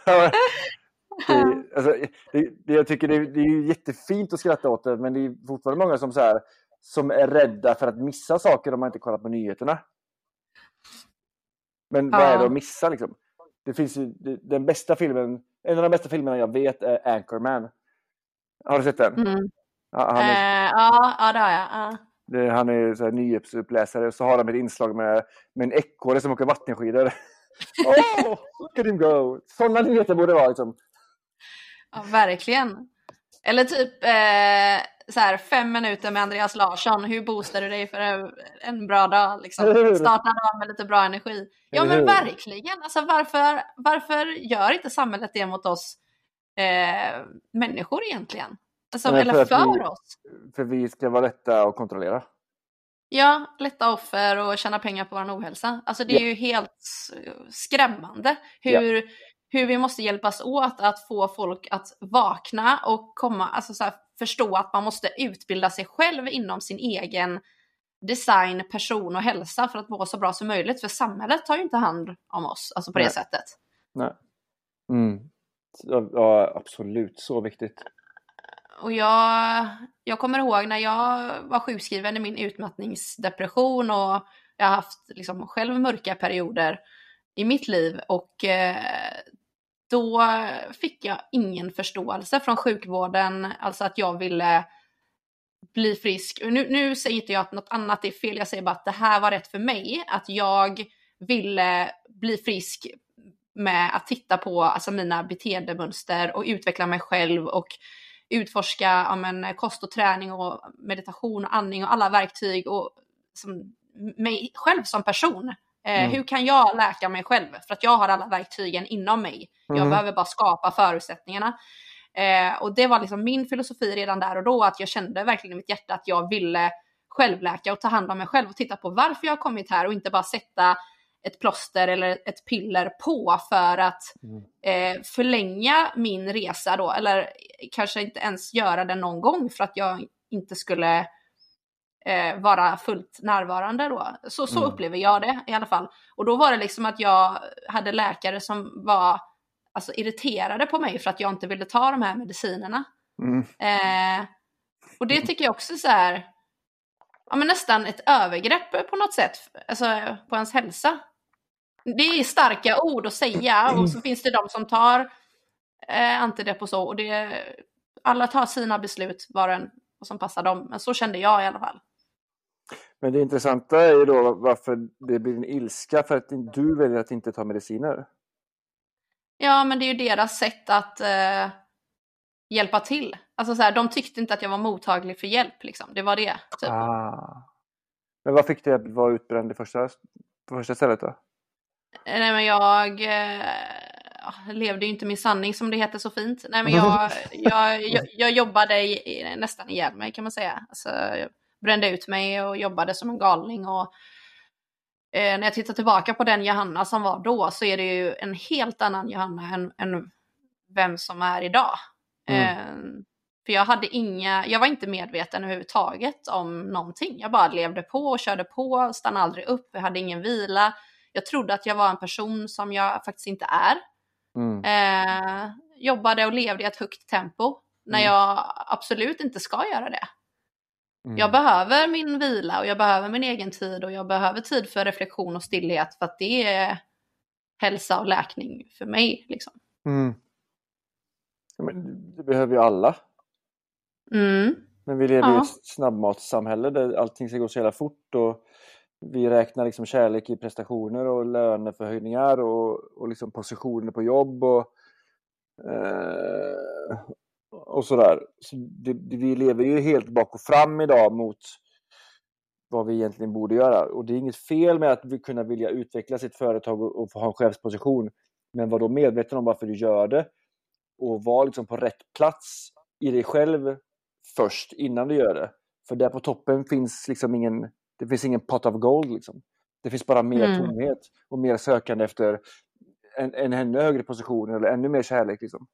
[LAUGHS] det, alltså, det, det, jag tycker det, det är jättefint att skratta åt det, men det är fortfarande många som, så här, som är rädda för att missa saker om man inte kollar på nyheterna. Men ja. vad är det att missa liksom? det finns ju den bästa filmen, en av de bästa filmerna jag vet är Anchorman. Har du sett den? Mm. Ja, han är, uh, ja, ja, det har jag. Uh. Det, han är så här nyhetsuppläsare och så har de ett inslag med, med en ekorre som åker vattenskidor. [LAUGHS] oh, look at him go! Sådana nyheter borde det vara liksom. Ja, verkligen. Eller typ eh, så här, fem minuter med Andreas Larsson. Hur boostar du dig för en bra dag? Liksom? Starta dagen med lite bra energi. Ja men verkligen. Alltså, varför, varför gör inte samhället det mot oss eh, människor egentligen? Alltså, eller för, för vi, oss. För vi ska vara lätta att kontrollera. Ja, lätta offer och tjäna pengar på vår ohälsa. Alltså det är ja. ju helt skrämmande hur, ja. Hur vi måste hjälpas åt att få folk att vakna och komma, alltså så här, förstå att man måste utbilda sig själv inom sin egen design, person och hälsa för att må så bra som möjligt. För samhället tar ju inte hand om oss, alltså på Nej. det sättet. Nej. Mm. Ja, absolut, så viktigt. Och jag, jag kommer ihåg när jag var sjukskriven i min utmattningsdepression och jag har haft liksom själv mörka perioder i mitt liv och eh, då fick jag ingen förståelse från sjukvården, alltså att jag ville bli frisk. Nu, nu säger inte jag att något annat är fel, jag säger bara att det här var rätt för mig, att jag ville bli frisk med att titta på alltså, mina beteendemönster och utveckla mig själv och utforska ja, men, kost och träning och meditation och andning och alla verktyg och som, mig själv som person mm. Hur kan jag läka mig själv? För att jag har alla verktygen inom mig. Jag mm. behöver bara skapa förutsättningarna. Eh, och det var liksom min filosofi redan där och då, att jag kände verkligen i mitt hjärta att jag ville självläka och ta hand om mig själv och titta på varför jag har kommit här och inte bara sätta ett plåster eller ett piller på för att mm. eh, förlänga min resa då, eller kanske inte ens göra det någon gång för att jag inte skulle eh, vara fullt närvarande då. Så, så mm. upplever jag det i alla fall. Och då var det liksom att jag hade läkare som var alltså, irriterade på mig för att jag inte ville ta de här medicinerna. Mm. Eh, och det tycker jag också så här, ja, men nästan ett övergrepp på något sätt, alltså på ens hälsa. Det är starka ord att säga och så finns det de som tar eh, antidepp och så och det, alla tar sina beslut var en och som passar dem. Men så kände jag i alla fall. Men det intressanta är ju då varför det blir en ilska för att du väljer att inte ta mediciner. Ja, men det är ju deras sätt att eh, hjälpa till. Alltså så här, de tyckte inte att jag var mottaglig för hjälp liksom. Det var det. Typ. Ah. Men vad fick dig att vara utbränd i första, på första stället då? Nej, men jag eh, levde ju inte min sanning som det heter så fint. Nej, men jag, [LAUGHS] jag, jag, jag jobbade i, nästan ihjäl mig kan man säga. Alltså, jag brände ut mig och jobbade som en galning. Och, eh, när jag tittar tillbaka på den Johanna som var då så är det ju en helt annan Johanna än, än vem som är idag. Mm. Eh, för jag hade inga, jag var inte medveten överhuvudtaget om någonting. Jag bara levde på och körde på, stannade aldrig upp, jag hade ingen vila. Jag trodde att jag var en person som jag faktiskt inte är. Mm. Eh, jobbade och levde i ett högt tempo när mm. jag absolut inte ska göra det. Mm. Jag behöver min vila och jag behöver min egen tid och jag behöver tid för reflektion och stillhet för att det är hälsa och läkning för mig. Liksom. Mm. Ja, men det behöver ju alla. Mm. Men vi lever ja. i ett snabbmatssamhälle där allting ska gå så jävla fort och vi räknar liksom kärlek i prestationer och löneförhöjningar och, och liksom positioner på jobb och, eh, och sådär. Så det, det, vi lever ju helt bak och fram idag mot vad vi egentligen borde göra. Och det är inget fel med att kunna vilja utveckla sitt företag och, och få ha en chefsposition. Men var då medveten om varför du gör det och var liksom på rätt plats i dig själv först innan du gör det. För där på toppen finns liksom ingen det finns ingen pot of gold liksom. Det finns bara mer mm. tomhet och mer sökande efter en, en ännu högre position eller ännu mer kärlek. Liksom.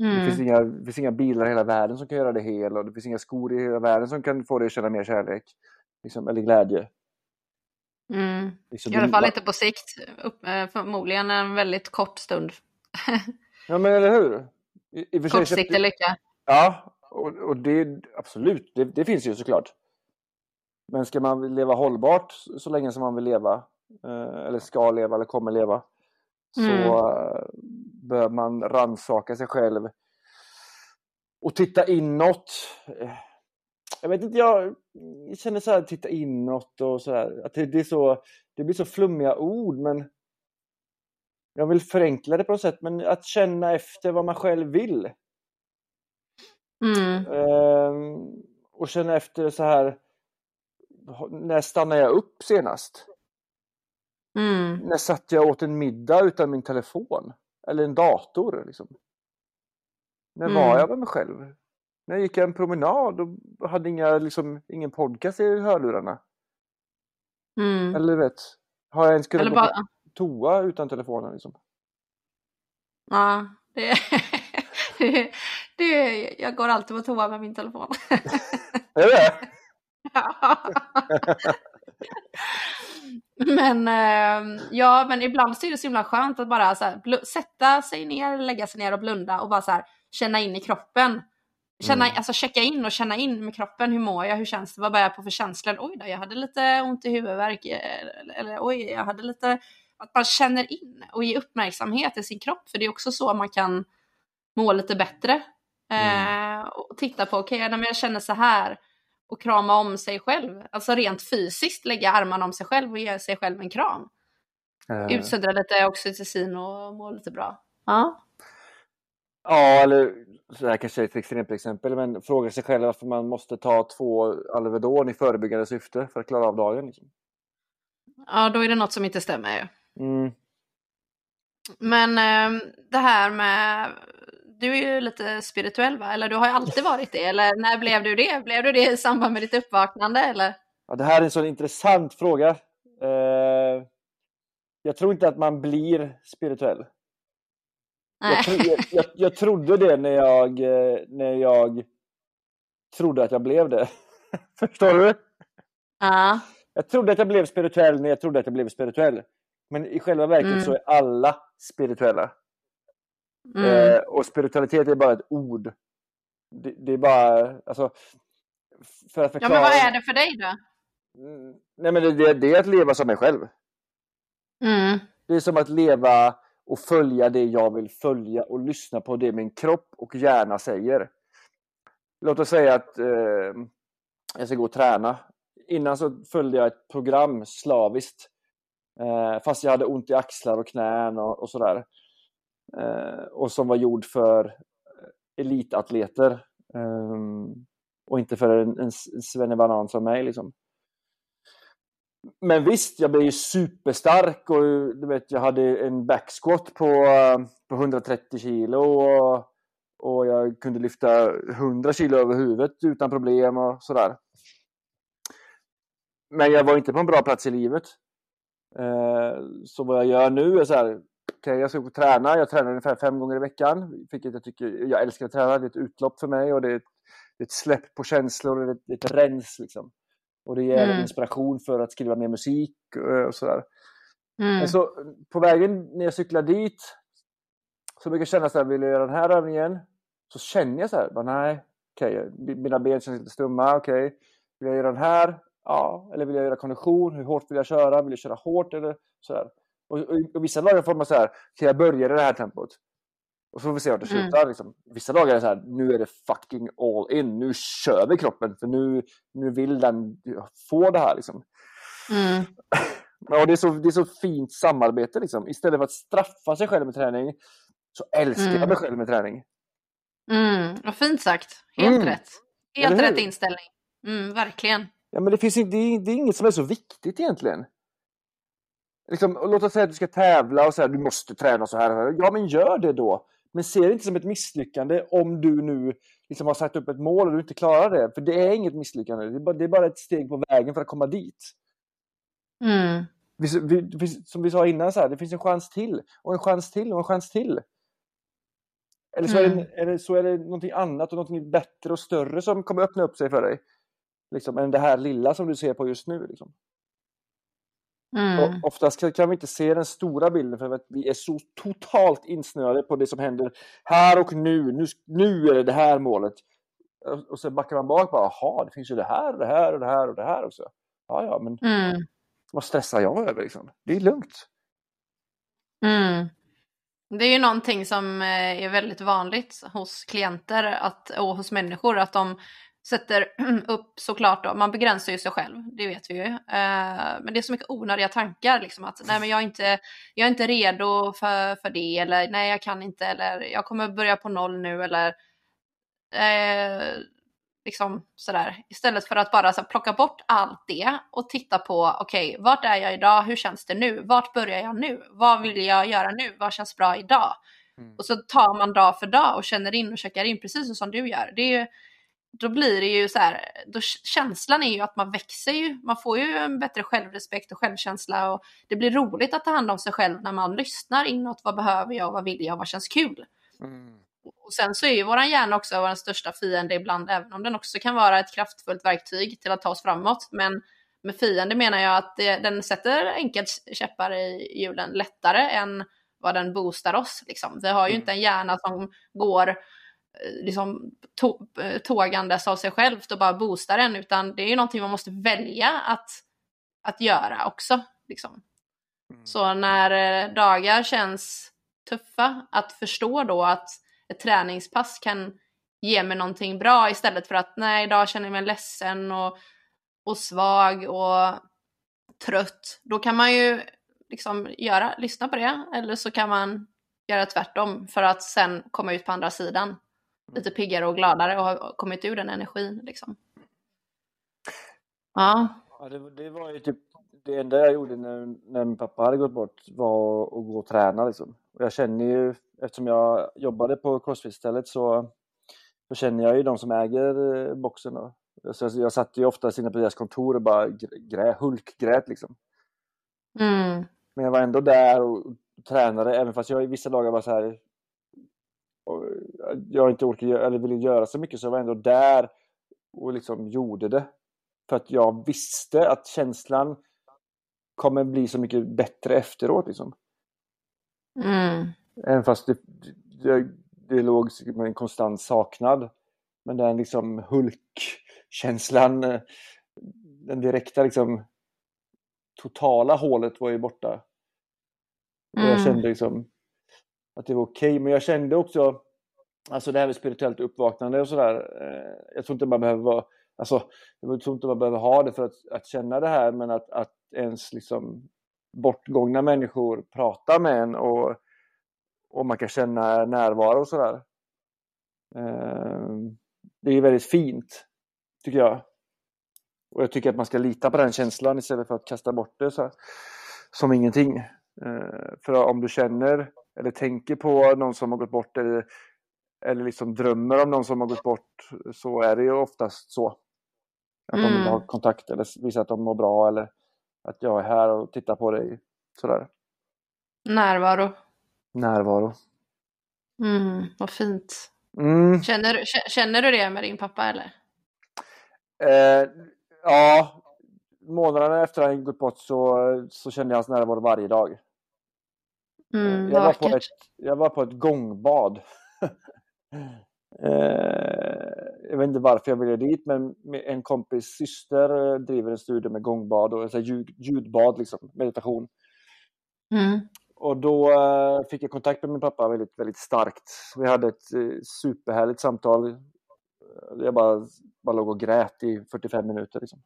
Mm. Det, finns inga, det finns inga bilar i hela världen som kan göra det hel och det finns inga skor i hela världen som kan få dig att känna mer kärlek liksom, eller glädje. Mm. Liksom, I alla fall inte på sikt, eh, förmodligen en väldigt kort stund. [LAUGHS] ja men eller hur? I, i Kortsiktig lycka. Ja, och, och det absolut, det, det finns ju såklart. Men ska man leva hållbart så länge som man vill leva, eh, eller ska leva eller kommer leva, så mm. Bör man ransaka sig själv och titta inåt. Jag vet inte, jag, känner så här, titta inåt och så här, att det, det, är så, det blir så flummiga ord men jag vill förenkla det på något sätt, men att känna efter vad man själv vill. Mm. Ehm, och känna efter så här när stannade jag upp senast? Mm. När satt jag åt en middag utan min telefon? Eller en dator? Liksom? När mm. var jag med mig själv? När gick jag en promenad och hade inga, liksom, ingen podcast i hörlurarna? Mm. Eller vet, har jag ens kunnat gå bara... på toa utan telefonen? Liksom? Ja, det, [LAUGHS] det, jag går alltid på toa med min telefon. [LAUGHS] är det? [LAUGHS] [LAUGHS] men äh, ja, men ibland så är det så himla skönt att bara så här, sätta sig ner, lägga sig ner och blunda och bara så här, känna in i kroppen. Känna, mm. Alltså checka in och känna in med kroppen. Hur mår jag? Hur känns det? Vad bär jag på för känslor? Oj då, jag hade lite ont i huvudvärk. Eller, eller oj, jag hade lite... Att man känner in och ger uppmärksamhet i sin kropp. För det är också så man kan må lite bättre. Mm. Eh, och titta på, okej, okay, jag känner så här och krama om sig själv. Alltså rent fysiskt lägga armarna om sig själv och ge sig själv en kram. Uh. Utsöndra lite oxytocin och må lite bra. Ja. Ja, eller så här kanske är ett extremt exempel, men fråga sig själv varför man måste ta två Alvedon i förebyggande syfte för att klara av dagen. Liksom. Ja, då är det något som inte stämmer ju. Mm. Men eh, det här med, du är ju lite spirituell va? Eller du har ju alltid varit det, eller när blev du det? Blev du det i samband med ditt uppvaknande eller? Ja, det här är en så intressant fråga. Eh, jag tror inte att man blir spirituell. Jag, tro, jag, jag, jag, trodde det när jag, eh, när jag trodde att jag blev det. [LAUGHS] Förstår du? Ja. Jag trodde att jag blev spirituell när jag trodde att jag blev spirituell. Men i själva verket mm. så är alla spirituella. Mm. Eh, och spiritualitet är bara ett ord. Det, det, är bara, alltså, för att förklara... Ja, men vad är det för dig då? Mm, nej, men det, det, det, är att leva som mig själv. Mm. Det är som att leva och följa det jag vill följa och lyssna på det min kropp och hjärna säger. Låt oss säga att eh, jag ska gå och träna. Innan så följde jag ett program slaviskt. Eh, fast jag hade ont i axlar och knän och, och sådär. Eh, och som var gjord för eh, elitatleter. Eh, och inte för en, en svennebanan som mig. Liksom. Men visst, jag blev ju superstark och du vet, jag hade en backsquat på, eh, på 130 kilo och, och jag kunde lyfta 100 kilo över huvudet utan problem och sådär. Men jag var inte på en bra plats i livet. Eh, så vad jag gör nu är så här, okay, jag ska gå och träna. Jag tränar ungefär fem gånger i veckan. Vilket jag tycker, jag älskar att träna. Det är ett utlopp för mig och det är ett, det är ett släpp på känslor det är ett, ett rens liksom. Och det ger mm. inspiration för att skriva mer musik eh, och sådär. Mm. Men så på vägen när jag cyklar dit så brukar jag känna så här, vill jag göra den här övningen? Så känner jag så här, bara, nej, okej, okay, mina ben känns lite stumma, okej. Okay. Vill jag göra den här? Ja. Eller vill jag göra kondition? Hur hårt vill jag köra? Vill jag köra hårt eller sådär? Och, och, och vissa dagar får man så här, kan jag börja i det här tempot? Och så får vi se vart det mm. slutar. Mm. Liksom. Vissa dagar är det så här, nu är det fucking all in. Nu kör vi kroppen för nu, nu vill den få det här. Liksom. Mm. [LAUGHS] Ja, det, är så, det är så fint samarbete. Liksom. Istället för att straffa sig själv med träning så älskar mm. jag mig själv med träning. Mm. Vad fint sagt. Helt mm. rätt. Helt rätt inställning. Mm, verkligen. Ja, men det, finns, det, är, det är inget som är så viktigt egentligen. Liksom, låt oss säga att du ska tävla och här, du måste träna så här. Ja, men gör det då. Men se det inte som ett misslyckande om du nu liksom har satt upp ett mål och du inte klarar det. För det är inget misslyckande. Det är bara, det är bara ett steg på vägen för att komma dit. Mm. Vi, vi, vi, som vi sa innan, så här, det finns en chans till och en chans till och en chans till. Eller så, mm. är det, eller så är det någonting annat och någonting bättre och större som kommer öppna upp sig för dig. Liksom, än det här lilla som du ser på just nu. Liksom. Mm. oftast kan vi inte se den stora bilden för att vi är så totalt insnöade på det som händer här och nu. Nu, nu är det det här målet. Och så backar man bak bara, jaha, det finns ju det här och det här och det här och det här också. Ja, ja, men mm. vad stressar jag över liksom? Det är lugnt. Mm. Det är ju någonting som eh, är väldigt vanligt hos klienter att, och hos människor att de sätter [CLEARS THROAT] upp såklart då, man begränsar ju sig själv, det vet vi ju. Eh, men det är så mycket onödiga tankar liksom att nej men jag är inte, jag är inte redo för, för det eller nej jag kan inte eller jag kommer börja på noll nu eller eh, liksom sådär. Istället för att bara så, plocka bort allt det och titta på okej, okay, vart är jag idag? Hur känns det nu? Vart börjar jag nu? Vad vill jag göra nu? Vad känns bra idag? Mm. Och så tar man dag för dag och känner in och checkar in precis som du gör. Det är ju då blir det ju så här, då känslan är ju att man växer ju, man får ju en bättre självrespekt och självkänsla och det blir roligt att ta hand om sig själv när man lyssnar inåt, vad behöver jag, vad vill jag, vad känns kul? Mm. Och sen så är ju våran hjärna också vår största fiende ibland, även om den också kan vara ett kraftfullt verktyg till att ta oss framåt. Men med fiende menar jag att det, den sätter enkelt käppar i hjulen lättare än vad den boostar oss. Liksom. Vi har ju mm. inte en hjärna som går liksom eh, tågandes av sig självt och bara boostar den, utan det är ju någonting man måste välja att, att göra också. Liksom. Mm. Så när eh, dagar känns tuffa, att förstå då att ett träningspass kan ge mig någonting bra istället för att nej, idag känner jag mig ledsen och, och svag och trött. Då kan man ju liksom göra, lyssna på det, eller så kan man göra tvärtom för att sen komma ut på andra sidan lite piggare och gladare och har kommit ur den energin. Liksom. Ja. ja det, det, var ju typ, det enda jag gjorde när, när min pappa hade gått bort var att gå och träna liksom. Och jag känner ju, eftersom jag jobbade på crossfit-stället så, så känner jag ju de som äger eh, boxen. Då. Så jag, jag satt ju ofta inne på deras kontor och bara grä, hulkgrät liksom. Mm. Men jag var ändå där och tränade, även fast jag i vissa dagar var så här jag inte orkade eller ville göra så mycket så jag var ändå där och liksom gjorde det. För att jag visste att känslan kommer bli så mycket bättre efteråt. Liksom. Mm. Även fast det, det, det låg en konstant saknad. Men den liksom hulkkänslan, den direkta liksom totala hålet var ju borta. Och jag mm. kände liksom att det var okej. Okay. Men jag kände också, alltså det här med spirituellt uppvaknande och sådär. Eh, jag tror inte man behöver vara, alltså jag tror inte man behöver ha det för att, att känna det här, men att, att ens liksom bortgångna människor pratar med en och, och man kan känna närvaro och sådär. Eh, det är väldigt fint, tycker jag. Och jag tycker att man ska lita på den känslan istället för att kasta bort det så här, som ingenting. Eh, för om du känner eller tänker på någon som har gått bort eller, eller liksom drömmer om någon som har gått bort så är det ju oftast så. Att mm. de vill ha kontakt eller visa att de mår bra eller att jag är här och tittar på dig. Sådär. Närvaro. Närvaro. Mm, vad fint. Mm. Känner, känner du det med din pappa eller? Eh, ja, månaderna efter att han gått bort så, så kände jag hans närvaro varje dag. Mm, jag, var på ett, jag var på ett gångbad. [LAUGHS] eh, jag vet inte varför jag ville dit, men en kompis syster driver en studio med gångbad och så ljud, ljudbad, liksom, meditation. Mm. Och då eh, fick jag kontakt med min pappa väldigt, väldigt starkt. Vi hade ett eh, superhärligt samtal. Jag bara, bara låg och grät i 45 minuter. Liksom.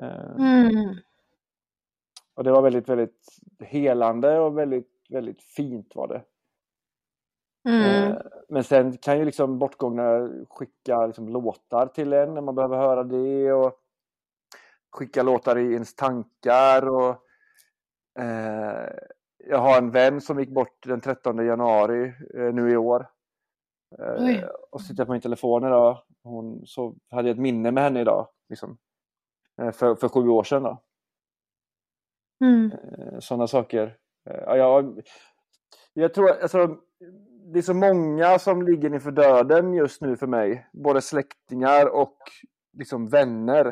Eh, mm. Och det var väldigt, väldigt helande och väldigt, väldigt fint var det. Mm. Eh, men sen kan ju liksom bortgångna skicka liksom låtar till en när man behöver höra det och skicka låtar i ens tankar och eh, jag har en vän som gick bort den 13 januari eh, nu i år. Eh, och sitter på min telefon idag. Hon så hade jag ett minne med henne idag. Liksom, eh, för, för sju år sedan. Då. Mm. Eh, Sådana saker. Eh, jag, jag tror alltså, det är så många som ligger inför döden just nu för mig. Både släktingar och liksom vänner.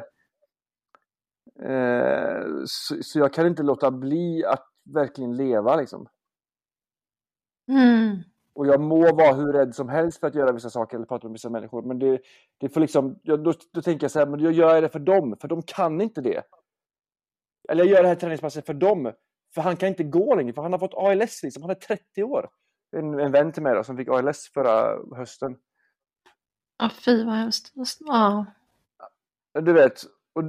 Eh, så, så, jag kan inte låta bli att verkligen leva liksom. Mm. Och jag må vara hur rädd som helst för att göra vissa saker eller prata med vissa människor. Men det, det får liksom, jag, då, då tänker jag så här, men jag gör det för dem, för de kan inte det. Eller jag gör det här träningspasset för dem. För han kan inte gå längre, för han har fått ALS liksom. Han är 30 år. En, en vän till mig då, som fick ALS förra hösten. Ja, fy vad hemskt. Ja. Du vet, och,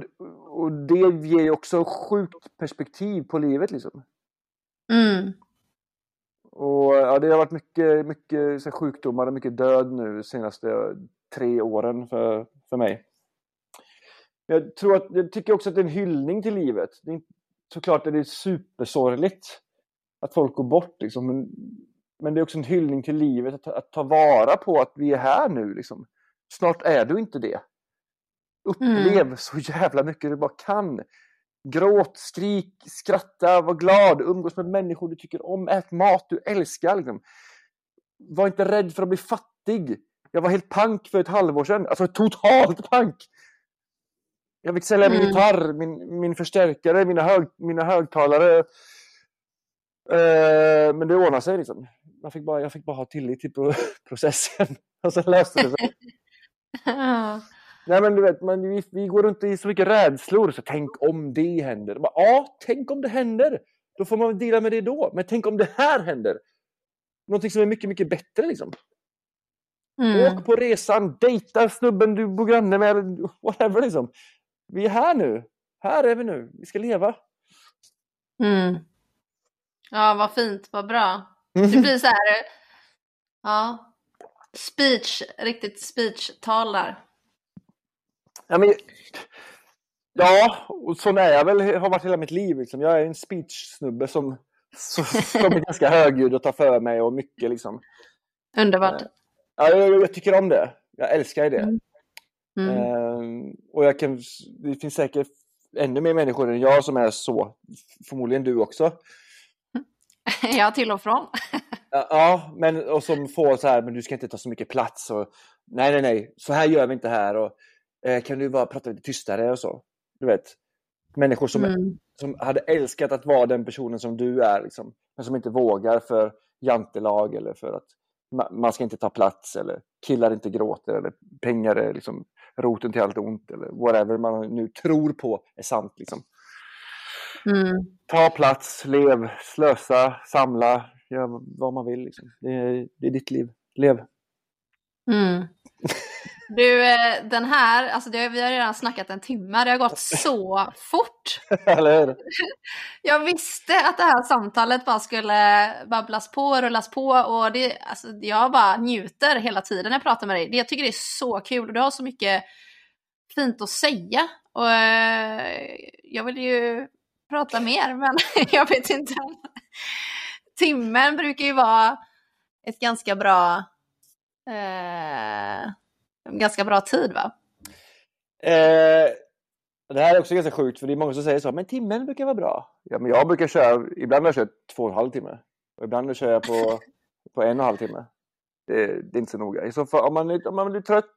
och det ger ju också sjukt perspektiv på livet liksom. Mm. Och ja, det har varit mycket, mycket så sjukdomar och mycket död nu de senaste tre åren för, för mig. Jag, tror att, jag tycker också att det är en hyllning till livet. Det är, såklart är det supersorgligt att folk går bort. Liksom. Men, men det är också en hyllning till livet, att, att, ta vara på att vi är här nu. Liksom. Snart är du inte det. Upplev mm. så jävla mycket du bara kan. Gråt, skrik, skratta, var glad, umgås med människor du tycker om, ät mat du älskar. Liksom. Var inte rädd för att bli fattig. Jag var helt pank för ett halvår sedan. Alltså totalt pank. Jag fick sälja min mm. gitarr, min, min förstärkare, mina, hög, mina högtalare. Eh, men det ordnade sig liksom. Jag fick bara, jag fick bara ha tillit till [LAUGHS] processen. Och sen löste det sig. Nej men du vet, man, vi, vi går runt i så mycket rädslor. Så tänk om det händer. Bara, ja, tänk om det händer. Då får man dela med det då. Men tänk om det här händer. Någonting som är mycket, mycket bättre liksom. Mm. Åk på resan, dejta snubben du bor granne med, whatever liksom vi är här nu. Här är vi nu. Vi ska leva. Mm. Ja, vad fint, vad bra. Det blir så här, [LAUGHS] ja, speech, riktigt speech-tal där. Ja, men, Ja, och sån är jag väl, har varit hela mitt liv. Liksom. Jag är en speech-snubbe som, som, som är ganska högljudd och tar för mig och mycket liksom. Underbart. Ja, jag, jag tycker om det. Jag älskar det. Mm. Mm. Uh, och jag kan, det finns säkert ännu mer människor än jag som är så. Förmodligen du också. [LAUGHS] ja, till och från. [LAUGHS] ja, men och som får så här, men du ska inte ta så mycket plats. Och, nej, nej, nej, så här gör vi inte här. Och, eh, kan du bara prata lite tystare och så. Du vet, människor som, mm. som hade älskat att vara den personen som du är, liksom, men som inte vågar för jantelag eller för att man ska inte ta plats eller killar inte gråter eller pengar är liksom roten till allt ont eller whatever man nu tror på är sant. Liksom. Mm. Ta plats, lev, slösa, samla, gör vad man vill. Liksom. Det, är, det är ditt liv. Lev. Mm. [LAUGHS] Du, eh, den här, alltså det, vi har redan snackat en timme, det har gått så fort. [LAUGHS] Eller hur? [LAUGHS] Jag visste att det här samtalet bara skulle babblas på och rullas på och det, alltså, jag bara njuter hela tiden när jag pratar med dig. Jag tycker det är så kul och du har så mycket fint att säga. Och, eh, jag vill ju prata mer men [LAUGHS] jag vet inte. Timmen brukar ju vara ett ganska bra eh, ganska bra tid va? Eh, det här är också ganska sjukt för det är många som säger så, men timmen brukar vara bra. Ja, men jag brukar köra, ibland har jag kört två och en halv timme och ibland kör jag på, [LAUGHS] på en och en halv timme. Det, det är inte så noga. Så för, om, man, om man blir trött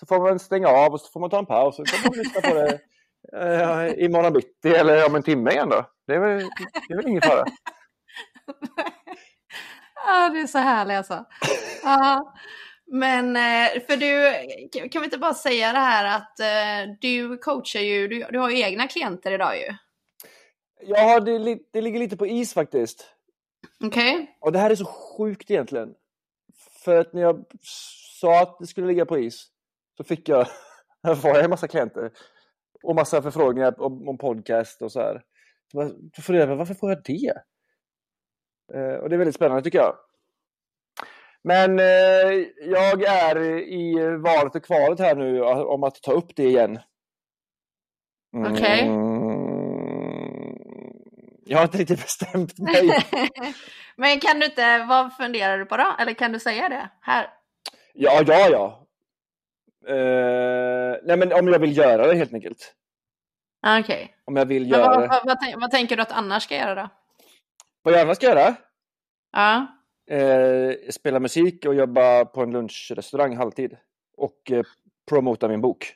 så får man stänga av och så får man ta en paus och så kan man lyssna på det [LAUGHS] eh, imorgon bitti eller om en timme igen då. Det är väl, det är väl ingen fara. [LAUGHS] ja, det är så härligt alltså. Ja. Men eh, för du, kan vi inte bara säga det här att eh, du coachar ju, du, du har ju egna klienter idag ju. Ja, det, det ligger lite på is faktiskt. Okej. Okay. Och det här är så sjukt egentligen. För att när jag sa att det skulle ligga på is så fick jag, [LAUGHS] får jag en massa klienter och massa förfrågningar om, om podcast och så här. Så funderade jag, varför får jag det? Eh, och det är väldigt spännande tycker jag. Men eh, jag är i valet och kvalet här nu om att ta upp det igen. Mm. Okej. Okay. Jag har inte riktigt bestämt mig. [LAUGHS] Men kan du inte, vad funderar du på då? Eller kan du säga det här? Ja, ja, ja. Uh, nej, men om jag vill göra det helt enkelt. Ah, okej. Okay. Om jag vill göra vad, vad, vad, vad, tänker du att annars ska göra då? Vad jag annars ska göra? Ja eh, spela musik och jobba på en lunchrestaurang halvtid. Och eh, promota min bok.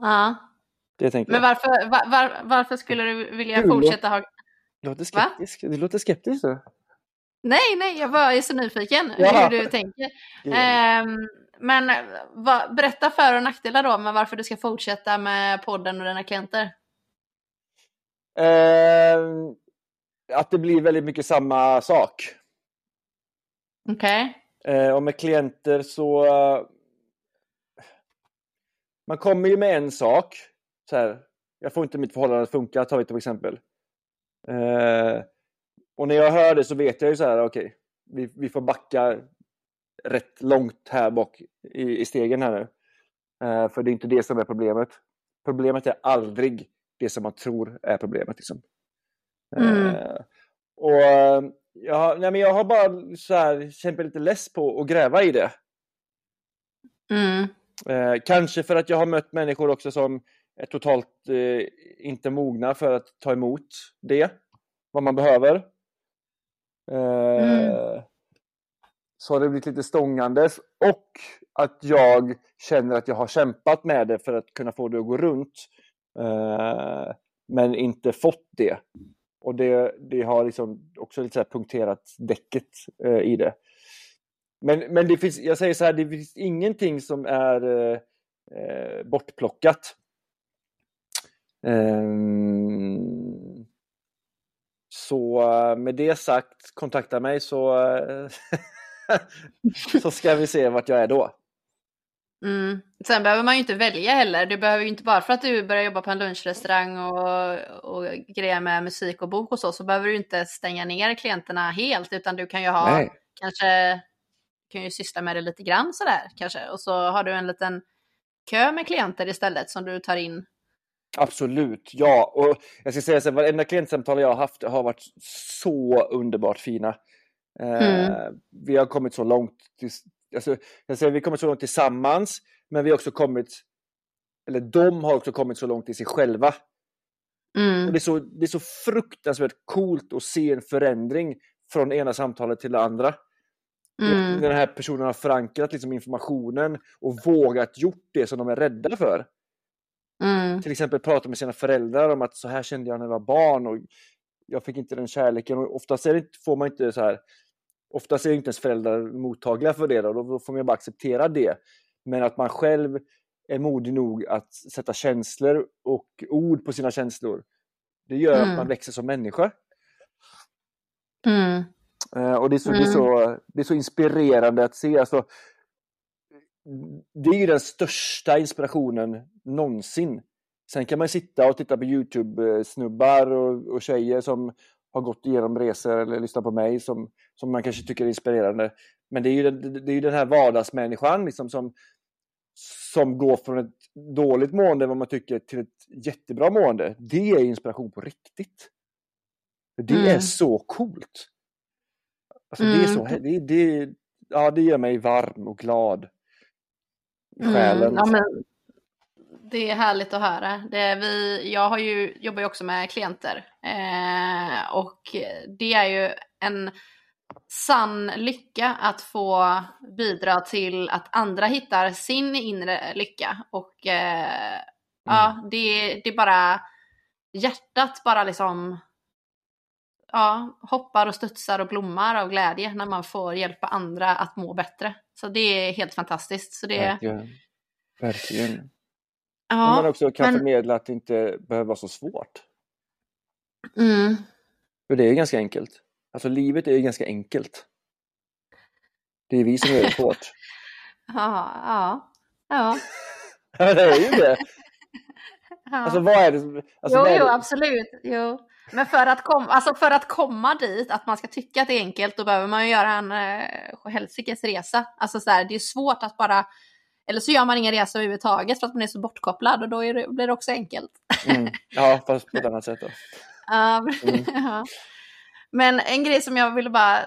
Ja. Det tänkte Men varför, var, var, varför skulle du vilja du fortsätta ha... Du låter skeptisk. Va? Du låter skeptisk. Så. Nej, nej, jag bara är så nyfiken ja. hur du tänker. Um, men va, berätta för och nackdelar då med varför du ska fortsätta med podden och dina klienter. Uh, att det blir väldigt mycket samma sak. Okej. Okay. Eh, och med klienter så... man kommer ju med en sak. Så här, jag får inte mitt förhållande att funka, tar vi till exempel. Eh, och när jag hör det så vet jag ju så här, okej, okay, vi, vi får backa rätt långt här bak i, i stegen här nu. Eh, för det är inte det som är problemet. Problemet är aldrig det som man tror är problemet. Liksom. Mm. Eh, och jag, nej men jag har bara så här, känt mig lite less på att gräva i det. Mm. Eh, kanske för att jag har mött människor också som är totalt eh, inte mogna för att ta emot det, vad man behöver. Eh, mm. Så har det blivit lite stångandes och att jag känner att jag har kämpat med det för att kunna få det att gå runt. Eh, men inte fått det. Och det, det har liksom också lite så punkterat däcket eh, i det. Men, men det finns, jag säger så här, det finns ingenting som är eh, eh bortplockat. Um, så eh, med det sagt, kontakta mig så, eh, [LAUGHS] så ska vi se vart jag är då. Mm. Sen behöver man ju inte välja heller. Du behöver ju inte bara för att du börjar jobba på en lunchrestaurang och, och grejer med musik och bok och så, så behöver du inte stänga ner klienterna helt, utan du kan ju ha Nej. kanske kan ju syssla med det lite grann sådär kanske. Och så har du en liten kö med klienter istället som du tar in Absolut, ja. Och jag ska säga så här, varenda klientsamtal jag har haft har varit så underbart fina. Eh, mm. vi har kommit så långt. Alltså, jag säger, vi kommit så långt tillsammans, men vi har också kommit, eller de har också kommit så långt i sig själva. Mm. Och det, är så, det är så fruktansvärt coolt att se en förändring från ena samtalet till det andra. Mm. Den här personen har förankrat liksom informationen och vågat gjort det som de är rädda för. Mm. Till exempel prata med sina föräldrar om att så här kände jag när jag var barn och jag fick inte den kärleken. Och oftast är det, får man inte så här, oftast är inte ens föräldrar mottagliga för det och då får man bara acceptera det. Men att man själv är modig nog att sätta känslor och ord på sina känslor. Det gör mm. att man växer som människa. Mm. Uh, och det är, så, mm. det, är så, det är så inspirerande att se. Alltså, det är ju den största inspirationen någonsin. Sen kan man sitta och titta på Youtube-snubbar och, och tjejer som har gått igenom resor eller lyssnat på mig som, som man kanske tycker är inspirerande. Men det är ju, det är ju den här vardagsmänniskan liksom som, som går från ett dåligt mående, vad man tycker, till ett jättebra mående. Det är inspiration på riktigt. Det mm. är så coolt. Alltså, mm. det, är så, mm. det, det, ja, det gör mig varm och glad mm, själen. Mm, ja, men, det är härligt att höra. Det vi, jag har ju, jobbar ju också med klienter eh, och det är ju en sann lycka att få bidra till att andra hittar sin inre lycka. Och eh, mm. ja, det, det är bara hjärtat bara liksom ja, hoppar och studsar och blommar av glädje när man får hjälpa andra att må bättre. Så det är helt fantastiskt. Så det... Verkligen. Verkligen. Ja, man också kan men... förmedla att det inte behöver vara så svårt. Mm. För det är ganska enkelt. Alltså livet är ju ganska enkelt. Det är vi som gör det svårt. [LAUGHS] ja, ja. [LAUGHS] Ja. det är ju det. [LAUGHS] Ja. Alltså vad är det? Alltså, jo, det? jo, absolut. Jo. Men för att, kom, alltså för att komma dit, att man ska tycka att det är enkelt, då behöver man ju göra en eh, helsikes resa. Alltså så här, det är svårt att bara, eller så gör man ingen resa överhuvudtaget för att man är så bortkopplad och då det, blir det också enkelt. Mm. Ja, fast på ett annat sätt då. mm. ja. Men en grej som jag ville bara,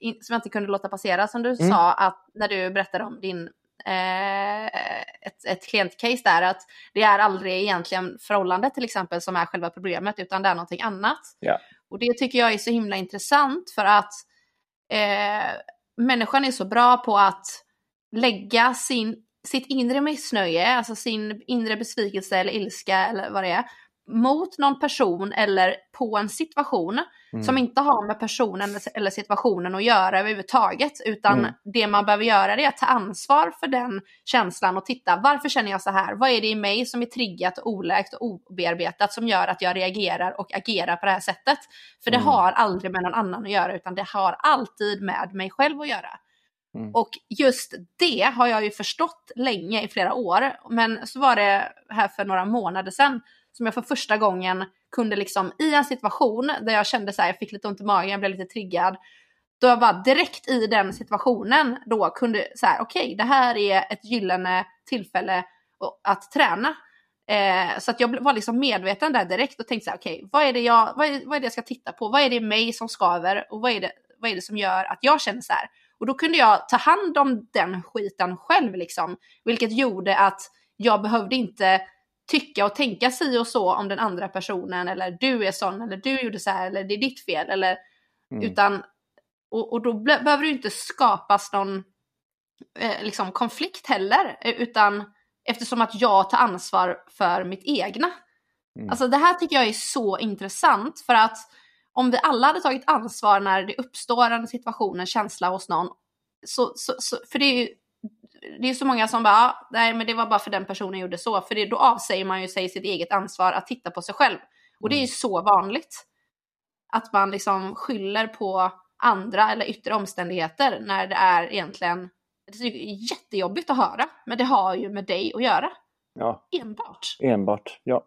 som jag inte kunde låta passera, som du mm. sa att när du berättade om din eh, ett, ett klientcase där, att det är aldrig egentligen förhållandet till exempel som är själva problemet, utan det är någonting annat. Yeah. Och det tycker jag är så himla intressant för att eh, människan är så bra på att lägga sin, sitt inre missnöje, alltså sin inre besvikelse eller ilska eller vad det är, mot någon person eller på en situation mm. som inte har med personen eller situationen att göra överhuvudtaget. Utan mm. det man behöver göra är att ta ansvar för den känslan och titta varför känner jag så här? Vad är det i mig som är triggat, oläkt och obearbetat som gör att jag reagerar och agerar på det här sättet? För det mm. har aldrig med någon annan att göra utan det har alltid med mig själv att göra. Mm. Och just det har jag ju förstått länge, i flera år. Men så var det här för några månader sedan som jag för första gången kunde liksom i en situation där jag kände så här, jag fick lite ont i magen, jag blev lite triggad. Då jag bara direkt i den situationen då kunde så här, okej, okay, det här är ett gyllene tillfälle att träna. Eh, så att jag var liksom medveten där direkt och tänkte så här, okej, okay, vad, är det jag, vad, är, vad är det jag ska titta på? Vad är det i mig som skaver? Och vad är det, vad är det som gör att jag känner så här? Och då kunde jag ta hand om den skiten själv liksom. Vilket gjorde att jag behövde inte tycka och tänka si och så om den andra personen eller du är sån eller du gjorde så här eller det är ditt fel eller mm. utan och, och då behöver det inte skapas någon eh, liksom konflikt heller eh, utan eftersom att jag tar ansvar för mitt egna. Mm. Alltså det här tycker jag är så intressant för att om vi alla hade tagit ansvar när det uppstår en situation, en känsla hos någon, så, så, så för det är ju det är så många som bara, ah, nej men det var bara för den personen gjorde så. För det, då avsäger man ju sig sitt eget ansvar att titta på sig själv. Och det är ju mm. så vanligt. Att man liksom skyller på andra eller yttre omständigheter när det är egentligen det är jättejobbigt att höra. Men det har ju med dig att göra. Ja. Enbart. Enbart, ja.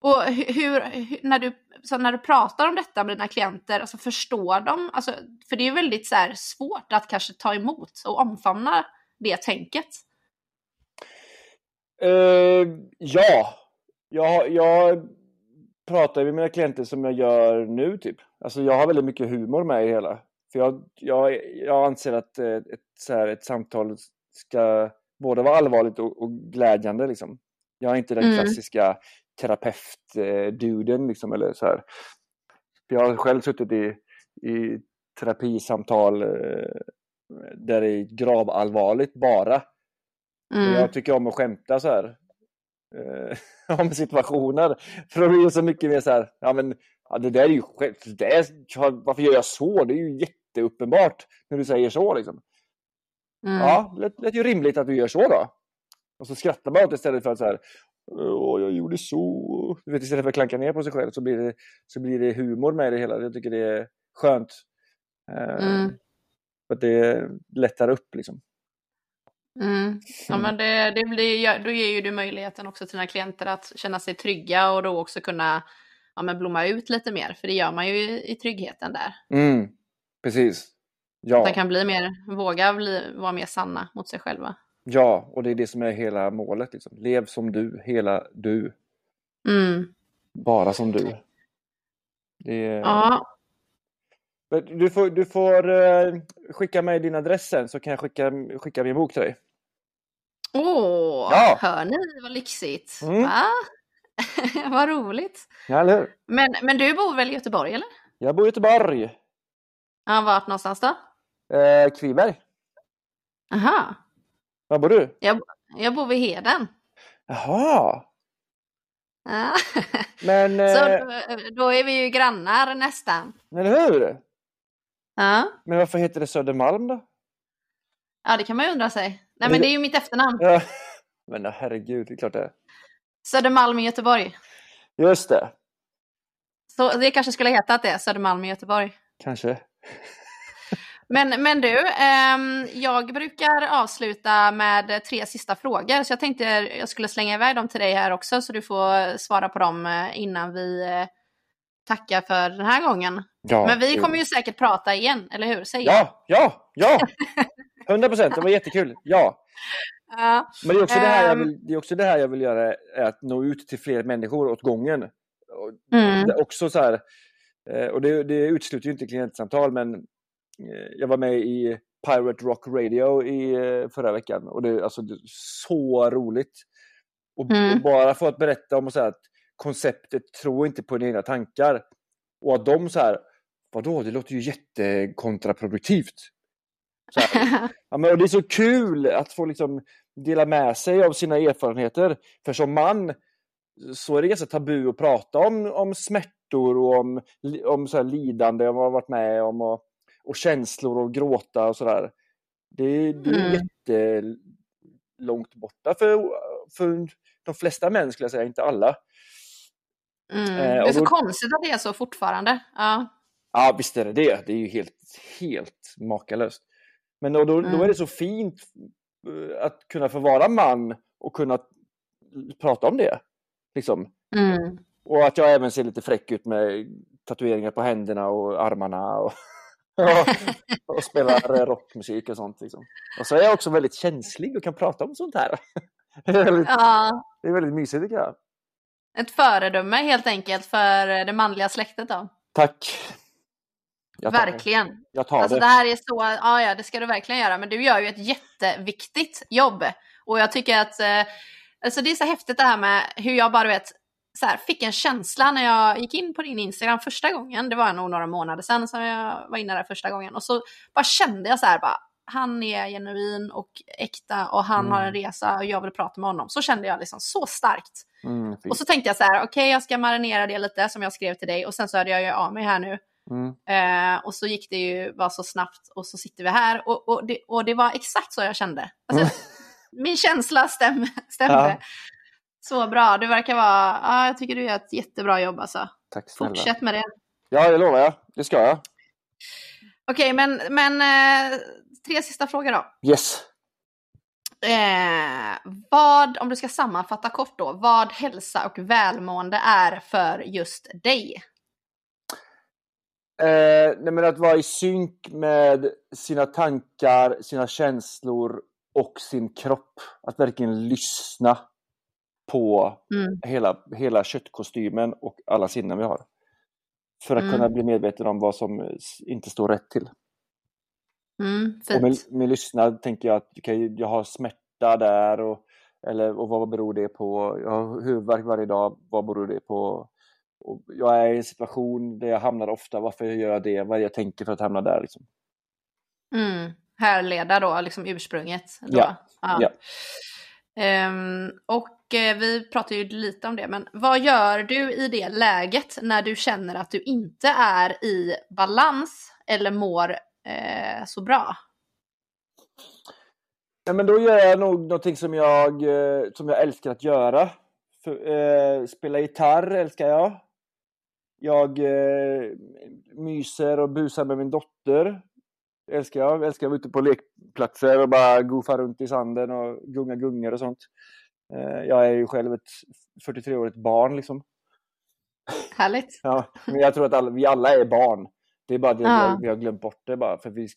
Och hur, hur, när, du, så när du pratar om detta med dina klienter, alltså förstår de? Alltså, för det är ju väldigt så här, svårt att kanske ta emot och omfamna det tänket? Uh, ja, jag, jag pratar med mina klienter som jag gör nu typ. Alltså jag har väldigt mycket humor med i hela. För jag, jag, jag anser att eh, ett, så här, ett samtal ska både vara allvarligt och, och glädjande liksom. Jag är inte den mm. klassiska terapeut-duden liksom eller så här. Jag har själv suttit i, i terapisamtal eh, där det är gravallvarligt bara. Mm. Jag tycker om att skämta så här eh, [LAUGHS] om situationer. För då blir det så mycket mer så här, ja men ja, det där är ju det är, varför gör jag så? Det är ju jätteuppenbart när du säger så liksom. Mm. Ja, det lät ju rimligt att du gör så då. Och så skrattar man åt istället för att så här, Åh, jag gjorde så. Du vet, istället för att klanka ner på sig själv så blir det, så blir det humor med det hela. Jag tycker det är skönt. Eh, mm. För att det lättar upp liksom. Mm. Ja, men det, det blir, då ger ju du möjligheten också till dina klienter att känna sig trygga och då också kunna ja, men blomma ut lite mer. För det gör man ju i, i tryggheten där. Mm. Precis. Ja. Att de kan bli mer, våga bli, vara mer sanna mot sig själva. Ja, och det är det som är hela målet. Liksom. Lev som du, hela du. Mm. Bara som du. Är... Ja. Du får, du får uh, skicka mig din adress sen så kan jag skicka, skicka min bok till dig. Åh, ja. hör ni vad lyxigt? Mm. Va? [LAUGHS] vad roligt. Ja, eller hur? Men, men du bor väl i Göteborg eller? Jag bor i Göteborg. Ja, vart någonstans då? Eh, Kviberg. Aha. Var bor du? Jag, jag bor vid Heden. Jaha. Ja. [LAUGHS] Men, Så eh, då, då, är vi ju grannar nästan. Eller hur? Ja. Men varför heter det Södermalm då? Ja, det kan man ju undra sig. Nej, men det är ju mitt efternamn. Ja. [LAUGHS] Men herregud, det är klart det är. Södermalm i Göteborg. Just det. Så det kanske skulle heta att det är Södermalm i Göteborg. Kanske. [LAUGHS] Men, men du, eh, jag brukar avsluta med tre sista frågor, så jag tänkte jag skulle slänga iväg dem till dig här också, så du får svara på dem eh, innan vi tackar för den här gången. Ja, men vi kommer ju säkert prata igen, eller hur? Säg ja, ja, [LAUGHS] ja! 100 procent, det var jättekul. Ja. ja. Men det är, också det, här jag ehm. vill, det är också det här jag vill göra, att nå ut till fler människor åt gången. Mm. Det också så här, eh, och det, det utesluter ju inte klientsamtal, men Eh, jag var med i Pirate Rock Radio i eh, förra veckan och det, alltså, det är så roligt. Och, mm. och bara få att berätta om och säga att konceptet tror inte på dina egna tankar. Och att de så här, vadå, det låter ju jättekontraproduktivt. Så här, [LAUGHS] ja, men, och det är så kul att få liksom dela med sig av sina erfarenheter. För som man så är det ganska tabu att prata om, om smärtor och om, om så här lidande man har varit med om. Och, och känslor och gråta och sådär. Det, det är mm. jättelångt borta för, för de flesta män skulle jag säga, inte alla. Mm. Eh, det är så då... konstigt att det är så fortfarande. Ja. ja, visst är det det. Det är ju helt, helt makalöst. Men då, då, mm. då är det så fint eh, att kunna få vara man och kunna prata om det. Liksom. Mm. Och att jag även ser lite fräck ut med tatueringar på händerna och armarna. Och [LAUGHS] [LAUGHS] och spelar rockmusik och sånt. Liksom. Och så är jag också väldigt känslig och kan prata om sånt här. [LAUGHS] Det är väldigt, ja. det är väldigt mysigt tycker jag. Ett föredöme helt enkelt för det manliga släktet då. Tack. Jag verkligen. Jag tar alltså, det. det här är så, ja, ja det ska du verkligen göra, men du gör ju ett jätteviktigt jobb. Och jag tycker att eh, alltså det är så häftigt det här med hur jag bara vet, så här, fick en känsla när jag gick in på din Instagram första gången. Det var nog några månader sedan som jag var inne där första gången. Och så bara kände jag så här, bara, han är genuin och äkta och han mm. har en mm. resa och jag vill prata med honom. Så kände jag liksom så starkt. Mm, och så tänkte jag så här, okej okay, jag ska marinera det lite som jag skrev till dig och sen så hörde jag ju av mig här nu. Mm. Eh, och så gick det ju bara så snabbt och så sitter vi här och, och, det, och det var exakt så jag kände. Alltså, mm. [LAUGHS] min känsla stäm, stämde. Ja. Så bra, du verkar vara, ja, jag tycker du gör ett jättebra jobb alltså. Tack snälla. Fortsätt med det. Ja, det lovar jag. Det ska jag. Okej, okay, men, men eh, tre sista frågor då. Yes. Eh, vad, om du ska sammanfatta kort då, vad hälsa och välmående är för just dig? Eh, nej men att vara i synk med sina tankar, sina känslor och sin kropp. Att verkligen lyssna på mm. hela, hela köttkostymen och alla sinnen vi har. För att mm. kunna bli medveten om vad som inte står rätt till. Mm, och med, med lyssnad tänker jag att okay, jag har smärta där och, eller, och vad beror det på? Jag har huvudvärk varje dag, vad beror det på? Och jag är i en situation där jag hamnar ofta, varför gör jag det? Vad är det jag tänker för att hamna där? Liksom. Mm. Härleda då, liksom ursprunget. Då. Ja. ja. Um, och eh, vi pratade ju lite om det, men vad gör du i det läget när du känner att du inte är i balans eller mår eh, så bra? Ja, men då gör jag nog någonting som jag, eh, som jag älskar att göra. För, eh, spela gitarr älskar jag. Jag eh, myser och busar med min dotter. Älskar jag. Älskar att vara ute på lekplatser och bara goofa runt i sanden och gunga gungor och sånt. Eh, jag är ju själv ett 43-årigt barn liksom. Härligt. ja, men jag tror att alla, vi alla är barn. Det är bara det ja. vi, har glömt bort det bara. För vi,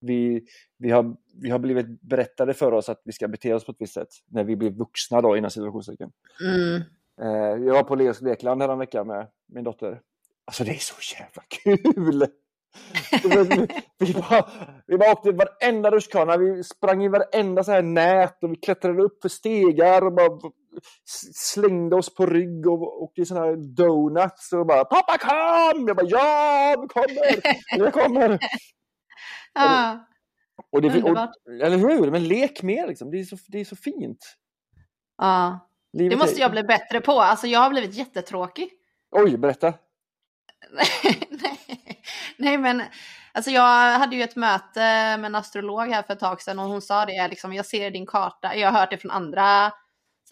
vi, vi, har, vi har blivit berättade för oss att vi ska bete oss på ett visst sätt när vi blir vuxna då innan situationstecken. Mm. Eh, jag var på Leos lekland veckan med min dotter. Alltså det är så jävla kul! [LAUGHS] vi, bara, vi bara åkte varenda rutschkana, vi sprang i varenda så här nät och vi klättrade upp för stegar och bara slängde oss på rygg och åkte i såna här donuts och bara ”Pappa kom!” Jag bara ”Ja, vi kommer! Jag kommer!” Ja, [LAUGHS] och det, och, Eller hur? Men lek mer liksom, det är så, det är så fint. Ja. Livet det måste jag bli bättre på, alltså jag har blivit jättetråkig. Oj, berätta. [LAUGHS] nej, nej, men alltså jag hade ju ett möte med en astrolog här för ett tag sedan och hon sa det, liksom, jag ser din karta, jag har hört det från andra